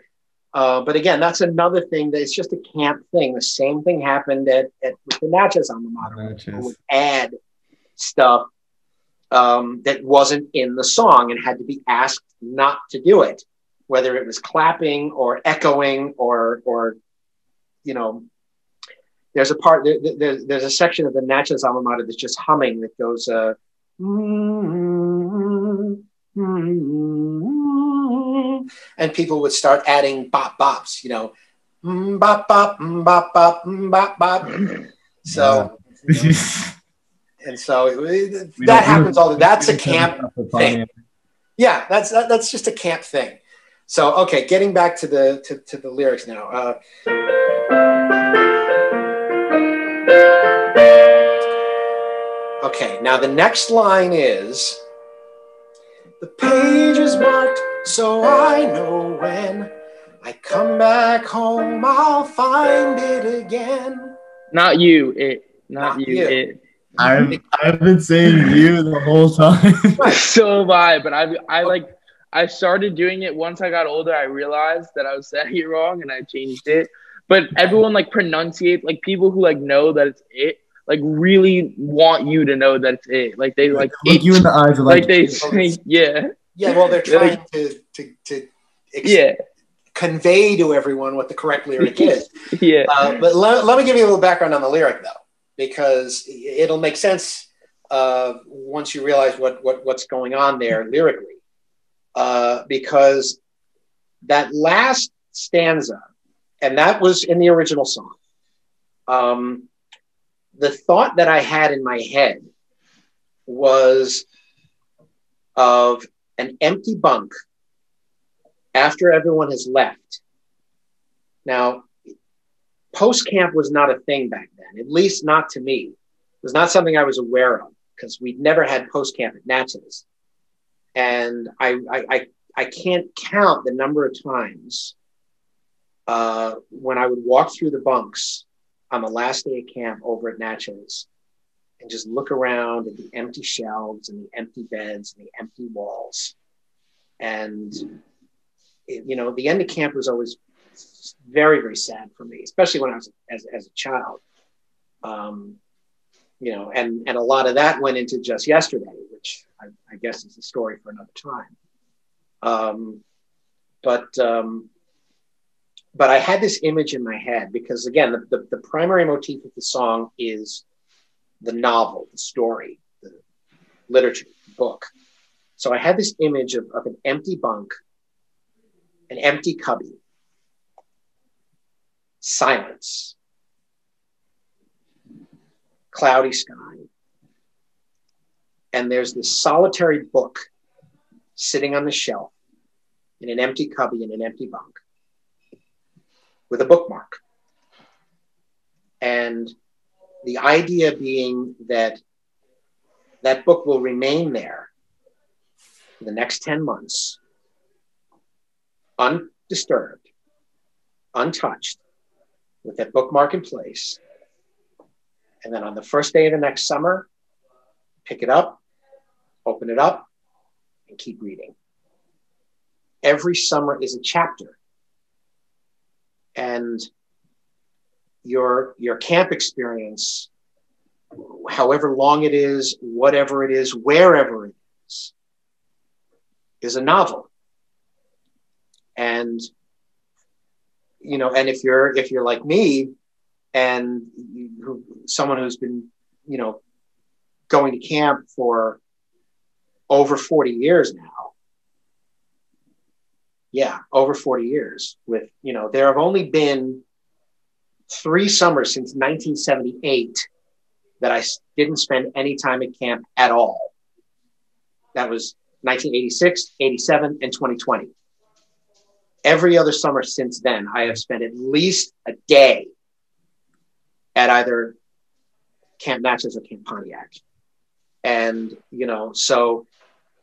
uh, but again that's another thing that it's just a camp thing the same thing happened at, at with the natchez alma mater Natchez. People would add stuff um, that wasn't in the song and had to be asked not to do it whether it was clapping or echoing or or you know there's a part there, there, there's a section of the Natchez alma mater that's just humming that goes uh, and people would start adding bop bops you know mm, bop bop mm, bop bop mm, bop bop. So you [laughs] know, and so it, that happens all the that's a camp thing. yeah that's that, that's just a camp thing. So okay getting back to the to, to the lyrics now uh, okay now the next line is the page is marked so i know when i come back home i'll find it again Not you, it. Not, Not you, you. it. I've, I've been saying you the whole time. [laughs] so have I, but I I like I started doing it once I got older. I realized that I was saying it wrong and I changed it. But everyone like pronunciate like people who like know that it's it like really want you to know that it's it. Like they like Look it, you in the eyes of like like, they say [laughs] yeah yeah well they're Yeah, trying to to, to ex- yeah convey to everyone what the correct lyric [laughs] is yeah. Uh, but let, let me give you a little background on the lyric, though, because it'll make sense uh, once you realize what, what what's going on there lyrically. Uh, because that last stanza, and that was in the original song. Um, the thought that I had in my head was of an empty bunk after everyone has left. Now, post camp was not a thing back then, at least not to me. It was not something I was aware of because we'd never had post camp at Natchez. And I, I, I, I can't count the number of times uh, when I would walk through the bunks on the last day of camp over at Natchez and just look around at the empty shelves and the empty beds and the empty walls. And, it, you know, the end of camp was always very very sad for me especially when i was as, as a child um, you know and and a lot of that went into just yesterday which i, I guess is a story for another time um, but um, but i had this image in my head because again the, the, the primary motif of the song is the novel the story the literature book so i had this image of, of an empty bunk an empty cubby silence, cloudy sky. And there's this solitary book sitting on the shelf in an empty cubby in an empty bunk with a bookmark. And the idea being that that book will remain there for the next 10 months, undisturbed, untouched, with that bookmark in place. And then on the first day of the next summer, pick it up, open it up, and keep reading. Every summer is a chapter. And your your camp experience, however long it is, whatever it is, wherever it is, is a novel. And you know, and if you're if you're like me, and who, someone who's been you know going to camp for over 40 years now yeah over 40 years with you know there have only been three summers since 1978 that i didn't spend any time at camp at all. That was 1986 87 and 2020 every other summer since then i have spent at least a day at either camp natchez or camp pontiac. And you know so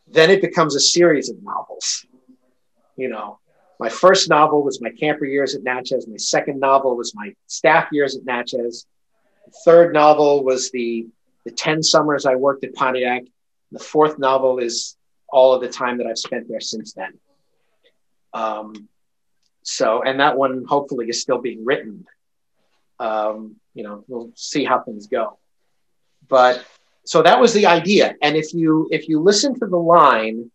then it becomes a series of novels you know my first novel was my camper years at natchez my second novel was my staff years at natchez the third novel was the the 10 summers i worked at pontiac the fourth novel is all of the time that i've spent there since then. Um, so and that one hopefully is still being written. Um, you know we'll see how things go. But so that was the idea. And if you if you listen to the line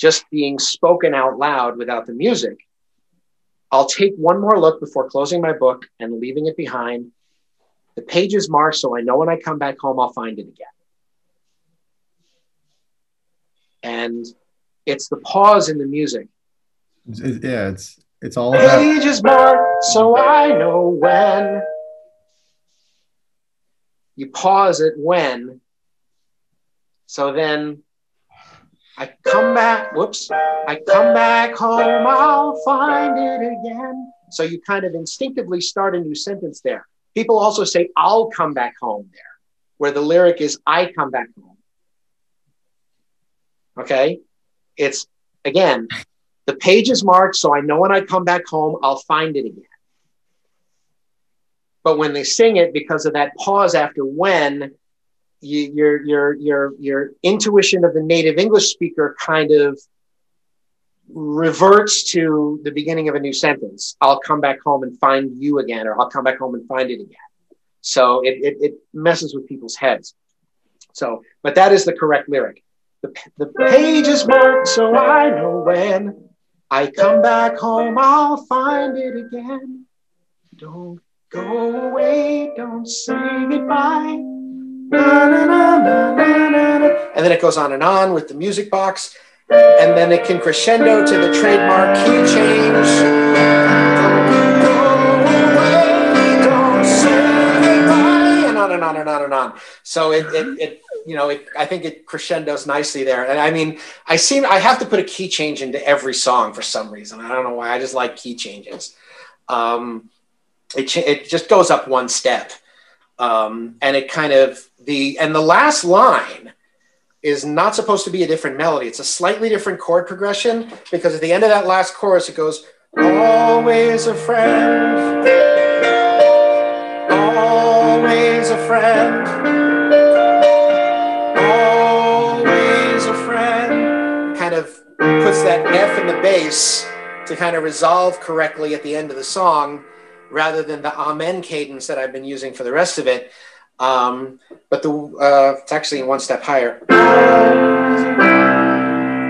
just being spoken out loud without the music i'll take one more look before closing my book and leaving it behind. The page is marked so i know when i come back home i'll find it again. And it's the pause in the music. It's- yeah, it's it's all about page is marked so i know when. You pause it when. So then I come back, whoops, I come back home, I'll find it again. So you kind of instinctively start a new sentence there. People also say, I'll come back home there, where the lyric is, I come back home. Okay? It's, again, the page is marked, so I know when I come back home, I'll find it again. But when they sing it, because of that pause after when, you, your your your your intuition of the native English speaker kind of reverts to the beginning of a new sentence. I'll come back home and find you again, or I'll come back home and find it again. So it, it, it messes with people's heads. So, but that is the correct lyric. The, the page is marked, so I know when I come back home, I'll find it again. Don't go away, don't say goodbye. And then it goes on and on with the music box. And then it can crescendo to the trademark key change. And on and on and on and on. So it, it, it you know, it, I think it crescendos nicely there. And I mean, I seem I have to put a key change into every song for some reason. I don't know why. I just like key changes. Um, it, it just goes up one step um, and it kind of the and the last line is not supposed to be a different melody it's a slightly different chord progression because at the end of that last chorus it goes always a friend always a friend always a friend kind of puts that f in the bass to kind of resolve correctly at the end of the song rather than the amen cadence that I've been using for the rest of it. Um, but the uh, it's actually one step higher.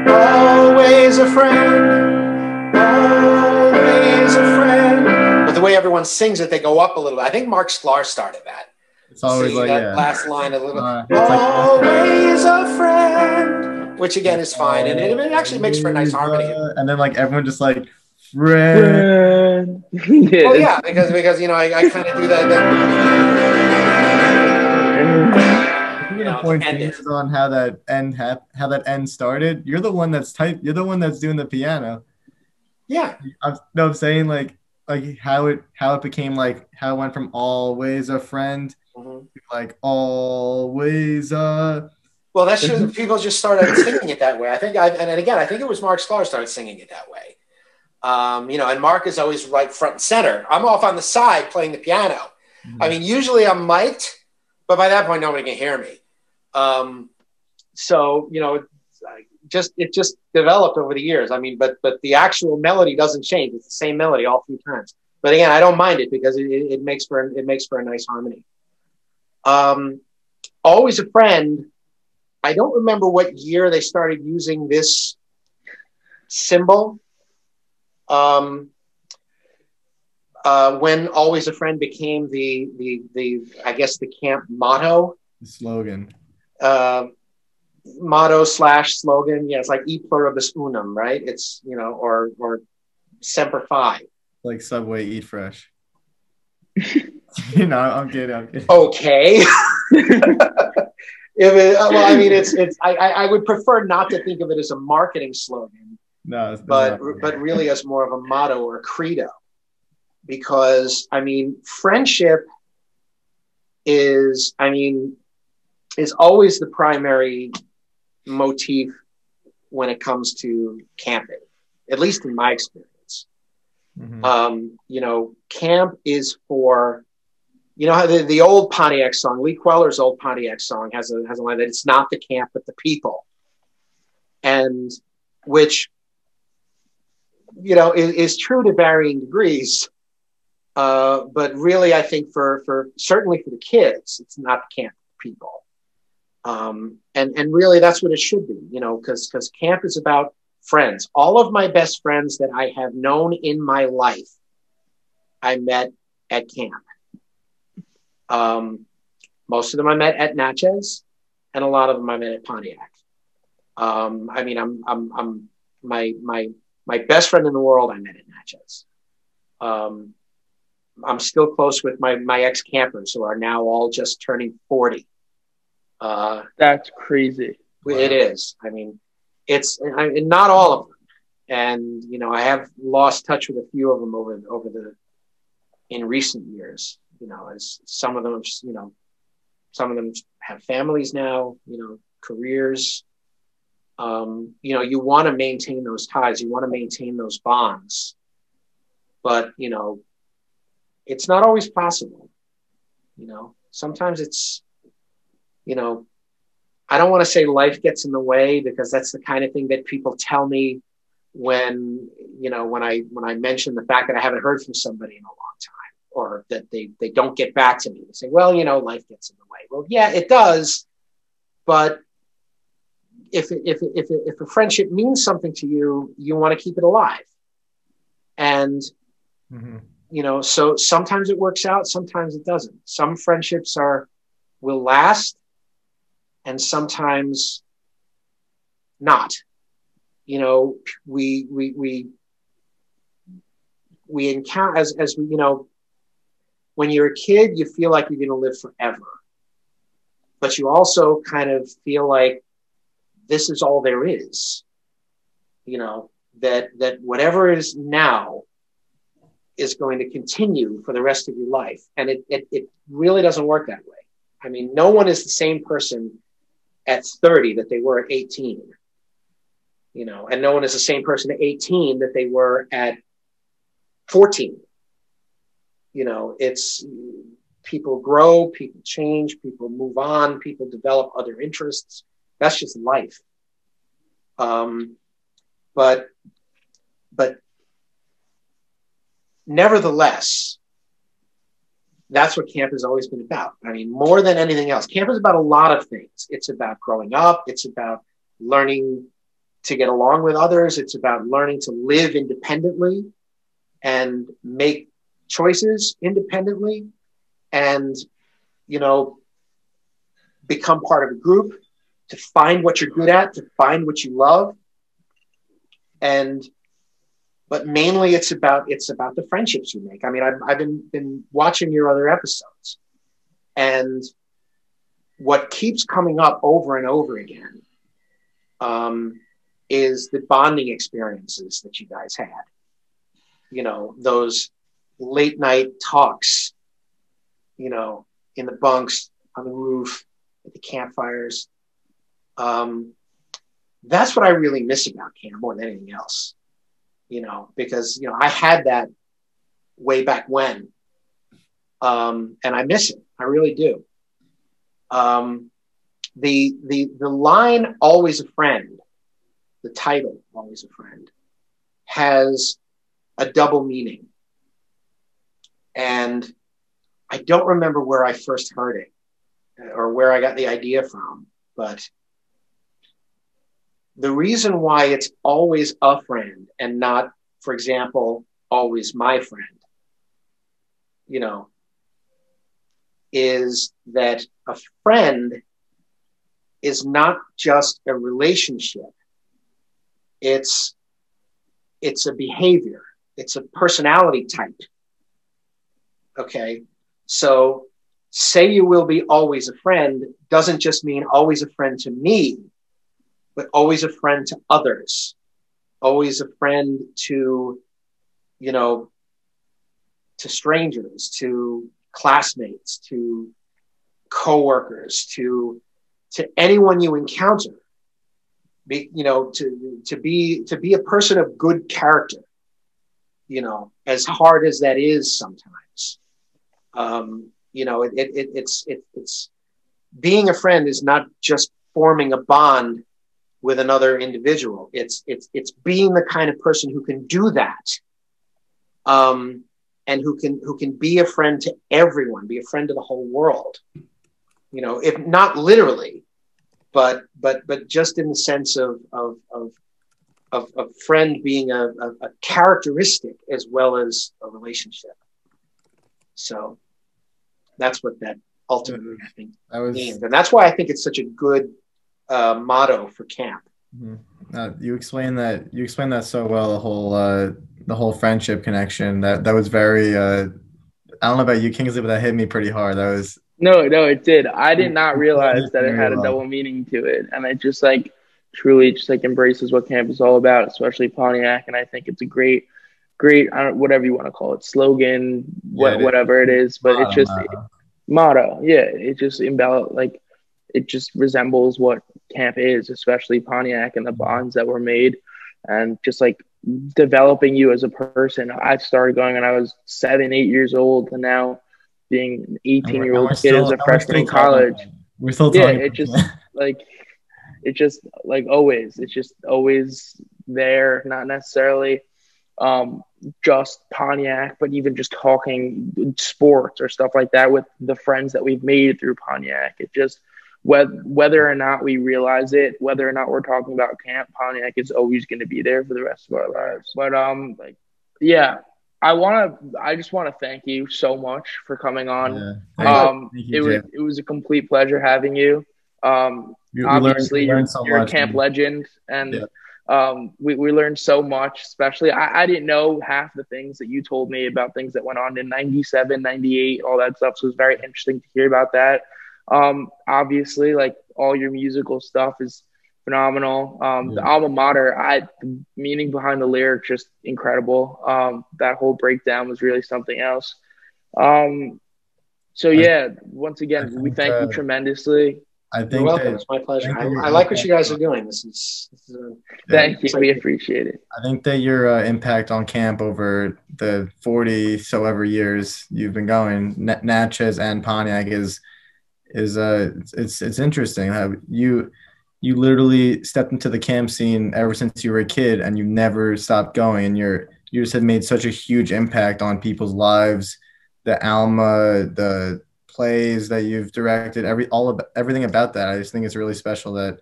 Always a friend, always a friend. But the way everyone sings it, they go up a little. Bit. I think Mark Sklar started that. it's always Singing like that yeah. last line a little. Uh, it's like- always a friend, which again is fine, and it, it actually makes for a nice harmony. Uh, and then like everyone just like friend. [laughs] yeah, Well, yeah, because because you know I, I kind of do that. that Know, gonna point fingers on how that end hap- how that end started. You're the one that's type. You're the one that's doing the piano. yeah, I'm no, I'm saying like like how it how it became like how it went from always a friend Mhm. to like always uh Well, that's just [laughs] people just started singing it that way. I think, I, and again, I think it was Mark Sklar started singing it that way. Um, you know, and Mark is always right front and center. I'm off on the side playing the piano. I mean, usually I'm mic'd, but by that point, nobody can hear me. Um, so you know, just it just developed over the years. I mean, but but the actual melody doesn't change. It's the same melody all three times. but again, I don't mind it because it, it, it makes for it makes for a nice harmony. Um, always a friend. I don't remember what year they started using this symbol. Um, uh, when always a friend became the the the I guess the camp motto, The slogan. Uh, motto slash slogan. Yeah, it's like e pluribus unum, right? It's you know, or or semper fi. Like Subway, eat fresh. [laughs] [laughs] you know, I'm kidding. I'm kidding. Okay. [laughs] if it, uh, well, I mean, it's it's. I, I I would prefer not to think of it as a marketing slogan, No, it's but not. but really as more of a motto or a credo, because I mean, friendship is I mean is always the primary motif when it comes to camping, at least in my experience. Mhm. Um, you know, camp is for, you know, how the, the old Pontiac song, Lee Queller's old Pontiac song has a, has a line that it's not the camp, but the people. And which, you know, is, is true to varying degrees. Uh, but really, I think for, for certainly for the kids, it's not the camp, people. Um, and, and really that's what it should be, you know, cause, cause camp is about friends. All of my best friends that I have known in my life, I met at camp. Um, most of them I met at Natchez, and a lot of them I met at Pontiac. Um, I mean, I'm, I'm, I'm my, my, my best friend in the world I met at Natchez. Um, I'm still close with my, my ex campers who are now all just turning 40. Uh, That's crazy. it is. I mean, it's I, and not all of them. And you know, I have lost touch with a few of them over over the in recent years. You know, as some of them, have, you know, some of them have families now. You know, careers. Um, you know, you want to maintain those ties. You want to maintain those bonds, but you know, it's not always possible. You know, sometimes it's, you know, I don't want to say life gets in the way because that's the kind of thing that people tell me when you know when I when I mention the fact that I haven't heard from somebody in a long time or that they they don't get back to me. They say, "Well, you know, life gets in the way." Well, yeah, it does, but if if if if a friendship means something to you, you want to keep it alive, and Mhm. you know so sometimes it works out sometimes it doesn't some friendships are will last and sometimes not you know we we we we encounter as as we you know when you're a kid you feel like you're going to live forever but you also kind of feel like this is all there is you know that that whatever is now is going to continue for the rest of your life. And it, it, it really doesn't work that way. I mean, no one is the same person at 30 that they were at 18, you know, and no one is the same person at 18 that they were at 14. You know, it's people grow, people change, people move on, people develop other interests. That's just life. Um, but, but nevertheless, that's what camp has always been about. I mean, more than anything else, camp is about a lot of things. It's about growing up, it's about learning to get along with others, it's about learning to live independently and make choices independently and, you know, become part of a group, to find what you're good at, to find what you love. And but mainly it's about it's about the friendships you make. I mean, I've, I've been been watching your other episodes, and what keeps coming up over and over again um, is the bonding experiences that you guys had. You know, those late night talks. You know, in the bunks, on the roof, at the campfires. Um, that's what I really miss about camp more than anything else you know, because you know I had that way back when, um, and I miss it. I really do. Um, the the the line "always a friend," the title "always a friend," has a double meaning. And I don't remember where I first heard it or where I got the idea from, but the reason why it's always a friend and not, for example, always my friend, you know, is that a friend is not just a relationship. It's, it's a behavior. It's a personality type. Okay. So say you will be always a friend doesn't just mean always a friend to me, but always a friend to others, always a friend to, you know, to strangers, to classmates, to coworkers, to to anyone you encounter. Be, you know, to to be to be a person of good character. You know, as hard as that is sometimes. Um, you know, it, it, it it's it, it's being a friend is not just forming a bond with another individual. It's it's it's being the kind of person who can do that, um, and who can who can be a friend to everyone, be a friend to the whole world. You know, if not literally, but but but just in the sense of of of of, of friend being a, a, a characteristic as well as a relationship. So that's what that ultimately I think that was, means, and that's why I think it's such a good uh, motto for camp. Mm-hmm. Uh, you explained that you explained that so well. The whole uh, the whole friendship connection that that was very. Uh, I don't know about you, Kingsley, but that hit me pretty hard. That was no, no, it did. I did not realize that it had a double meaning to it, and it just like truly just like embraces what camp is all about, especially Pontiac. And I think it's a great, great, I don't, whatever you want to call it, slogan, what, yeah, whatever it is. But motto, it's just motto. motto. Yeah, it just embell like it just resembles what camp is, especially Pontiac and the bonds that were made, and just like developing you as a person. I started going when I was seven, eight years old, and now being an 18 year old kid as a freshman in college. We're still yeah, it just [laughs] like it just like always, it's just always there, not necessarily um, just Pontiac, but even just talking sports or stuff like that with the friends that we've made through Pontiac. It just whether whether or not we realize it, whether or not we're talking about Camp Pontiac is always going to be there for the rest of our lives. But um, like, yeah, I want to. I just want to thank you so much for coming on. Yeah. Um, you, it was it was a complete pleasure having you. Um, you, obviously, learned, you're, you're a camp legend, and yeah. um, we we learned so much. Especially, I, I didn't know half the things that you told me about things that went on in 97, 98, all that stuff. So it was very interesting to hear about that. Um, obviously, like all your musical stuff is phenomenal. Um, yeah. The alma mater, I the meaning behind the lyric just incredible. Um, that whole breakdown was really something else. Um, so yeah, once again, we thank uh, you tremendously. I think You're welcome. That, it's my pleasure. I, I, like what you guys are doing. This is, this is a, thank you. We appreciate it. I think that your uh, impact on camp over the forty so ever years you've been going, Natchez and Pontiac is is uh it's it's interesting how you you literally stepped into the camp scene ever since you were a kid and you never stopped going. And you're you just had made such a huge impact on people's lives. The alma the plays that you've directed every all of everything about that. I just think it's really special that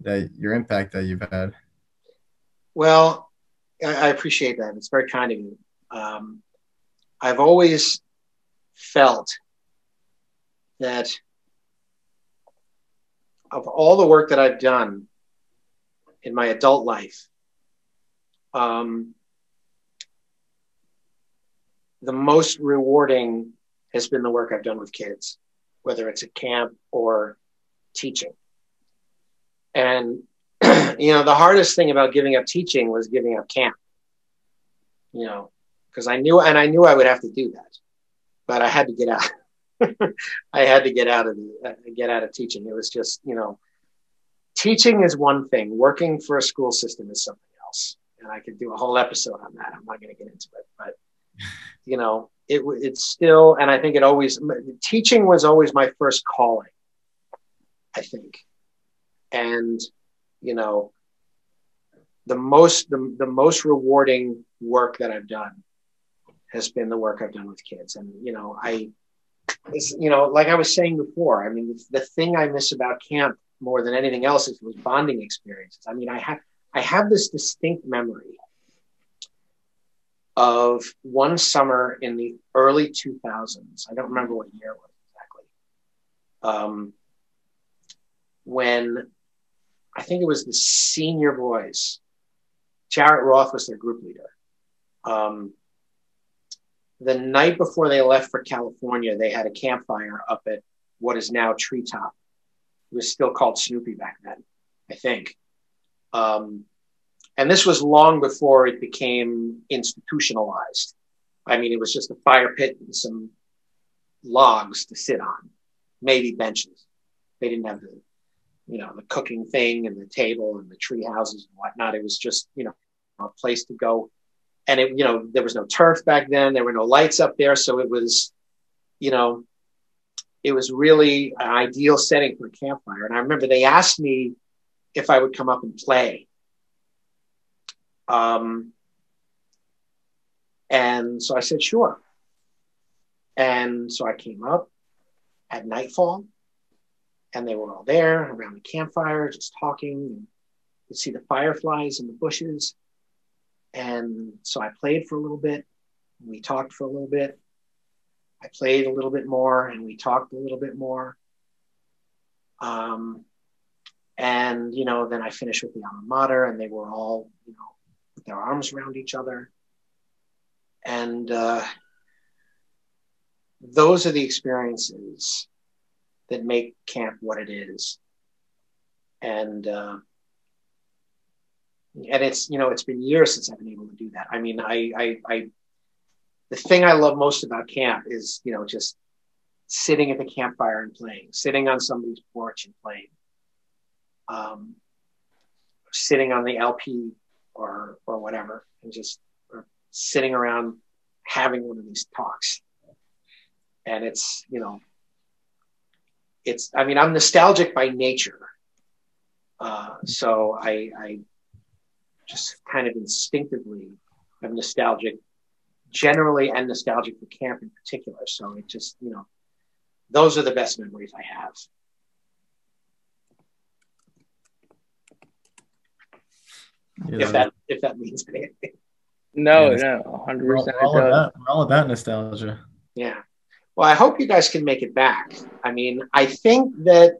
that your impact that you've had. Well i, I appreciate that. It's very kind of you. Um, i've always felt that of all the work that I've done in my adult life, um, the most rewarding has been the work I've done with kids, whether it's at camp or teaching. And, [clears throat] you know, the hardest thing about giving up teaching was giving up camp, you know, because I knew, and I knew I would have to do that, but I had to get out. [laughs] [laughs] I had to get out of the, uh, get out of teaching. It was just, you know, teaching is one thing. Working for a school system is something else. And I could do a whole episode on that. I'm not going to get into it, but [laughs] you know, it it's still, and I think it always teaching was always my first calling. I think, and you know, the most the, the most rewarding work that I've done has been the work I've done with kids. And, you know, I, it's, you know, like I was saying before, I mean, the thing I miss about camp more than anything else is was bonding experiences. I mean, I have, I have this distinct memory of one summer in the early 2000s. I don't remember what year it was exactly. Um, when I think it was the senior boys, Jarrett Roth was their group leader. Um, the night before they left for California, they had a campfire up at what is now Treetop. It was still called Snoopy back then, I think. Um, and this was long before it became institutionalized. I mean, it was just a fire pit and some logs to sit on, maybe benches. They didn't have the, you know, the cooking thing and the table and the tree houses and whatnot. It was just, you know, a place to go and it, you know, there was no turf back then. There were no lights up there. So it was, you know, it was really an ideal setting for a campfire. And I remember they asked me if I would come up and play. Um, and so I said, sure. And so I came up at nightfall and they were all there around the campfire, just talking. You could see the fireflies in the bushes. And so I played for a little bit. We talked for a little bit. I played a little bit more and we talked a little bit more. Um, and, you know, then I finished with the alma mater and they were all, you know, with their arms around each other. And uh, those are the experiences that make camp what it is. And, uh, and it's you know it's been years since I've been able to do that. I mean, I, I, I the thing I love most about camp is you know just sitting at the campfire and playing, sitting on somebody's porch and playing, um, sitting on the LP or or whatever, and just sitting around having one of these talks. And it's you know, it's I mean I'm nostalgic by nature, uh, so I, I just kind of instinctively I'm nostalgic generally and nostalgic for camp in particular. So it just, you know, those are the best memories I have. Yeah. If that if that means anything. No, yeah, no, hundred percent. We're, we're all about nostalgia. Yeah. Well, I hope you guys can make it back. I mean, I think that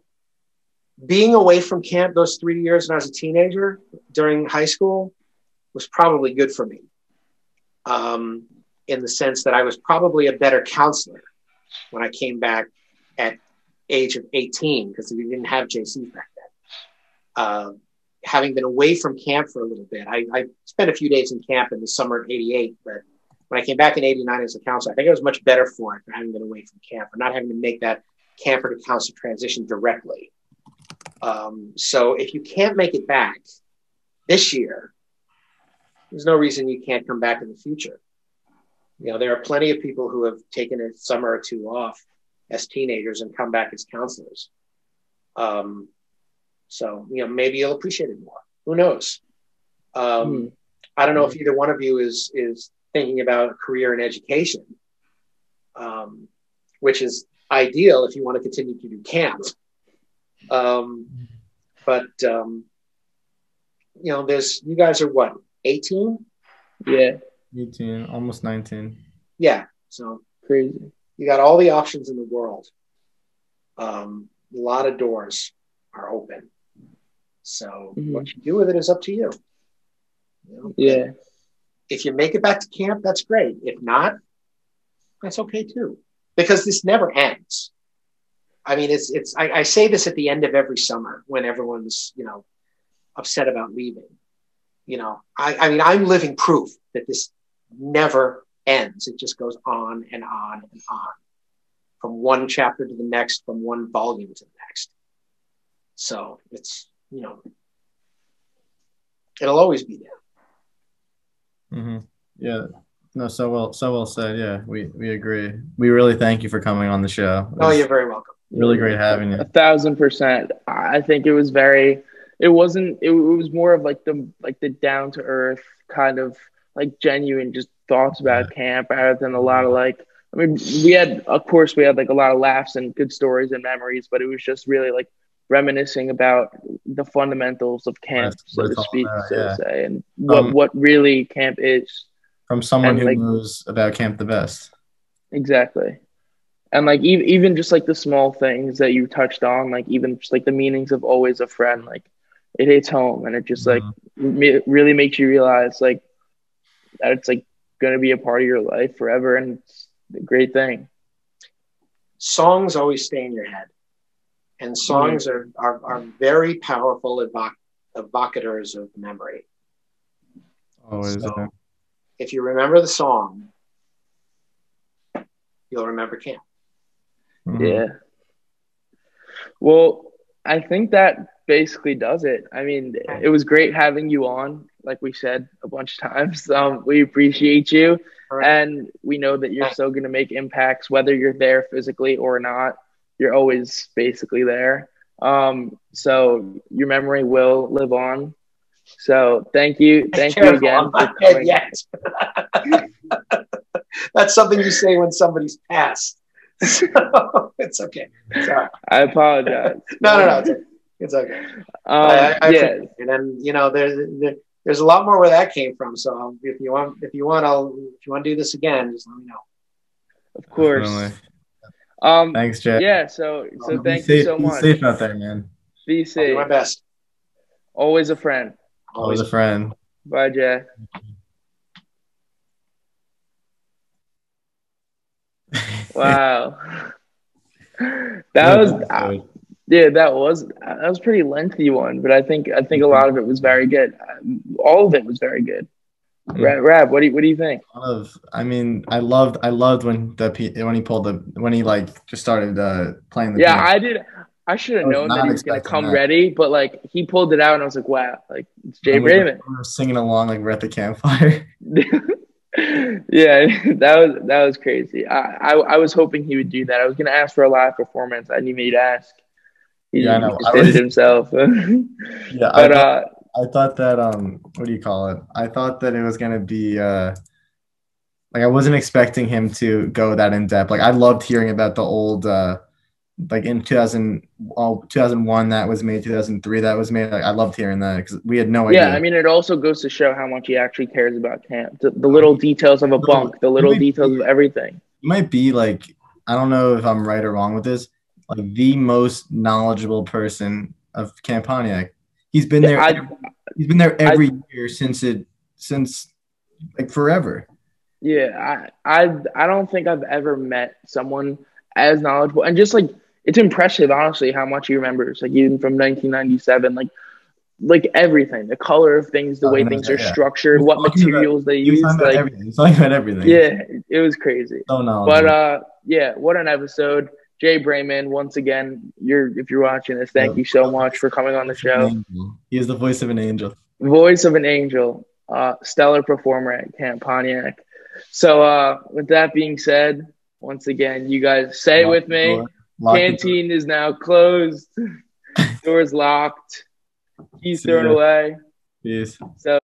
being away from camp those three years when I was a teenager during high school was probably good for me. Um, in the sense that I was probably a better counselor when I came back at age of 18 because we didn't have JCs back then. Uh, having been away from camp for a little bit, I, I, spent a few days in camp in the summer of 88, but when I came back in 89 as a counselor, I think I was much better for it for having been away from camp or not having to make that camper to counselor transition directly. Um, so if you can't make it back this year, there's no reason you can't come back in the future. You know, there are plenty of people who have taken a summer or two off as teenagers and come back as counselors. Um, so, you know, maybe you'll appreciate it more. Who knows? Um, mm. I don't know if either one of you is is thinking about a career in education, um, which is ideal if you want to continue to do camp. Um, but um, you know, there's you guys are what 18? Yeah. 18, almost 19. Yeah. So crazy. You got all the options in the world. Um, a lot of doors are open. So mm-hmm. what you do with it is up to you. you know? Yeah. If you make it back to camp, that's great. If not, that's okay too. Because this never ends. I mean, it's it's. I, I, say this at the end of every summer when everyone's you know upset about leaving. You know, I, I mean, I'm living proof that this never ends. It just goes on and on and on, from one chapter to the next, from one volume to the next. So it's you know, it'll always be there. Mm-hmm. Yeah. No, so well, so well said. Yeah, we we agree. We really thank you for coming on the show. Oh, you're very welcome. Really great having you. A thousand percent. I think it was very. It wasn't. It, it was more of like the like the down to earth kind of like genuine, just thoughts about camp rather than a lot of like I mean we had of course we had like a lot of laughs and good stories and memories, but it was just really like reminiscing about the fundamentals of camp, That's so to speak, about, so yeah. to say, and what Um, what really camp is. From someone And, who like- knows about camp the best. Exactly. And like even even just like the small things that you touched on, like even just like the meanings of always a friend, like it hits home and it just like Mhm. me- really makes you realize like that it's like gonna be a part of your life forever, and it's a great thing. songs always stay in your head, and songs are, are are very powerful evoc- evocators of memory. always. So- yeah. If you remember the song, you'll remember camp. Mhm. Yeah. Well, I think that basically does it. I mean, it was great having you on, like we said a bunch of times. [laughs] Um, we appreciate you, right. and we know that you're still going to make impacts, whether you're there physically or not. You're always basically there. Um, so your memory will live on. So thank you, [laughs] thank you again on for coming. yet. [laughs] That's something you say when somebody's passed. So [laughs] it's okay. Sorry. I apologize. [laughs] No, no, no. It's okay. It's okay. Um, I, I yeah, appreciate it. And you know, there's there, there's a lot more where that came from. So if you want, if you want, I'll if you want to do this again, just let me know. of course. Definitely. Um, Thanks, Jay. yeah. So, so Be thank you safe- so be safe out there, man. Be I'll do safe. my best. Always a friend. Always a friend. Bye, Jay. Wow. [laughs] That was uh, yeah, that was that was a pretty lengthy one, but I think I think a lot of it was very good. Um, All of it was very good. Mm. Rab, Rab, what do you what do you think? of I mean I loved I loved when the P- when he pulled the when he like just started uh playing the Yeah, piano. I did. I should have known that he was gonna come that. ready, but like he pulled it out, and I was like, wow, like it's Jay Braiman." we were singing along like we're at the campfire. [laughs] yeah, [laughs] that was that was crazy. I, I I was hoping he would do that. I was gonna ask for a live performance. I didn't even need to ask. He, Yeah, I he know. did it himself. [laughs] yeah, but I, thought, uh, I thought that um what do you call it? I thought that it was gonna be uh like I wasn't expecting him to go that in depth. Like I loved hearing about the old uh like in 2000 oh, 2001 that was made 2003 that was made like I loved hearing that because we had no idea. yeah, I mean, it also goes to show how much he actually cares about camp. The, the little details of a bunk, the little details be- of everything. he might be like I don't know if I'm right or wrong with this, like the most knowledgeable person of Camp Pontiac. He's been there. I- every- he's been there every year since it since like forever. Yeah, I, I I don't think I've ever met someone as knowledgeable and just like it's impressive, honestly, how much he remembers. Like even from 1997, like like everything, the color of things, the Oh, way no, things are yeah. structured, what Talking about- materials they He use. Like everything. He's talking about everything. yeah, it was crazy. So knowledgeable. But uh, yeah, what an episode. Jay Braiman, once again, you're if you're watching this, thank Yeah. you so much for coming on the show. He is the voice of an angel. Voice of an angel, uh, stellar performer at Camp Pontiac. So uh, with that being said, once again, you guys say it with me. Canteen is now closed. [laughs] Doors locked. Keys thrown away. Peace. So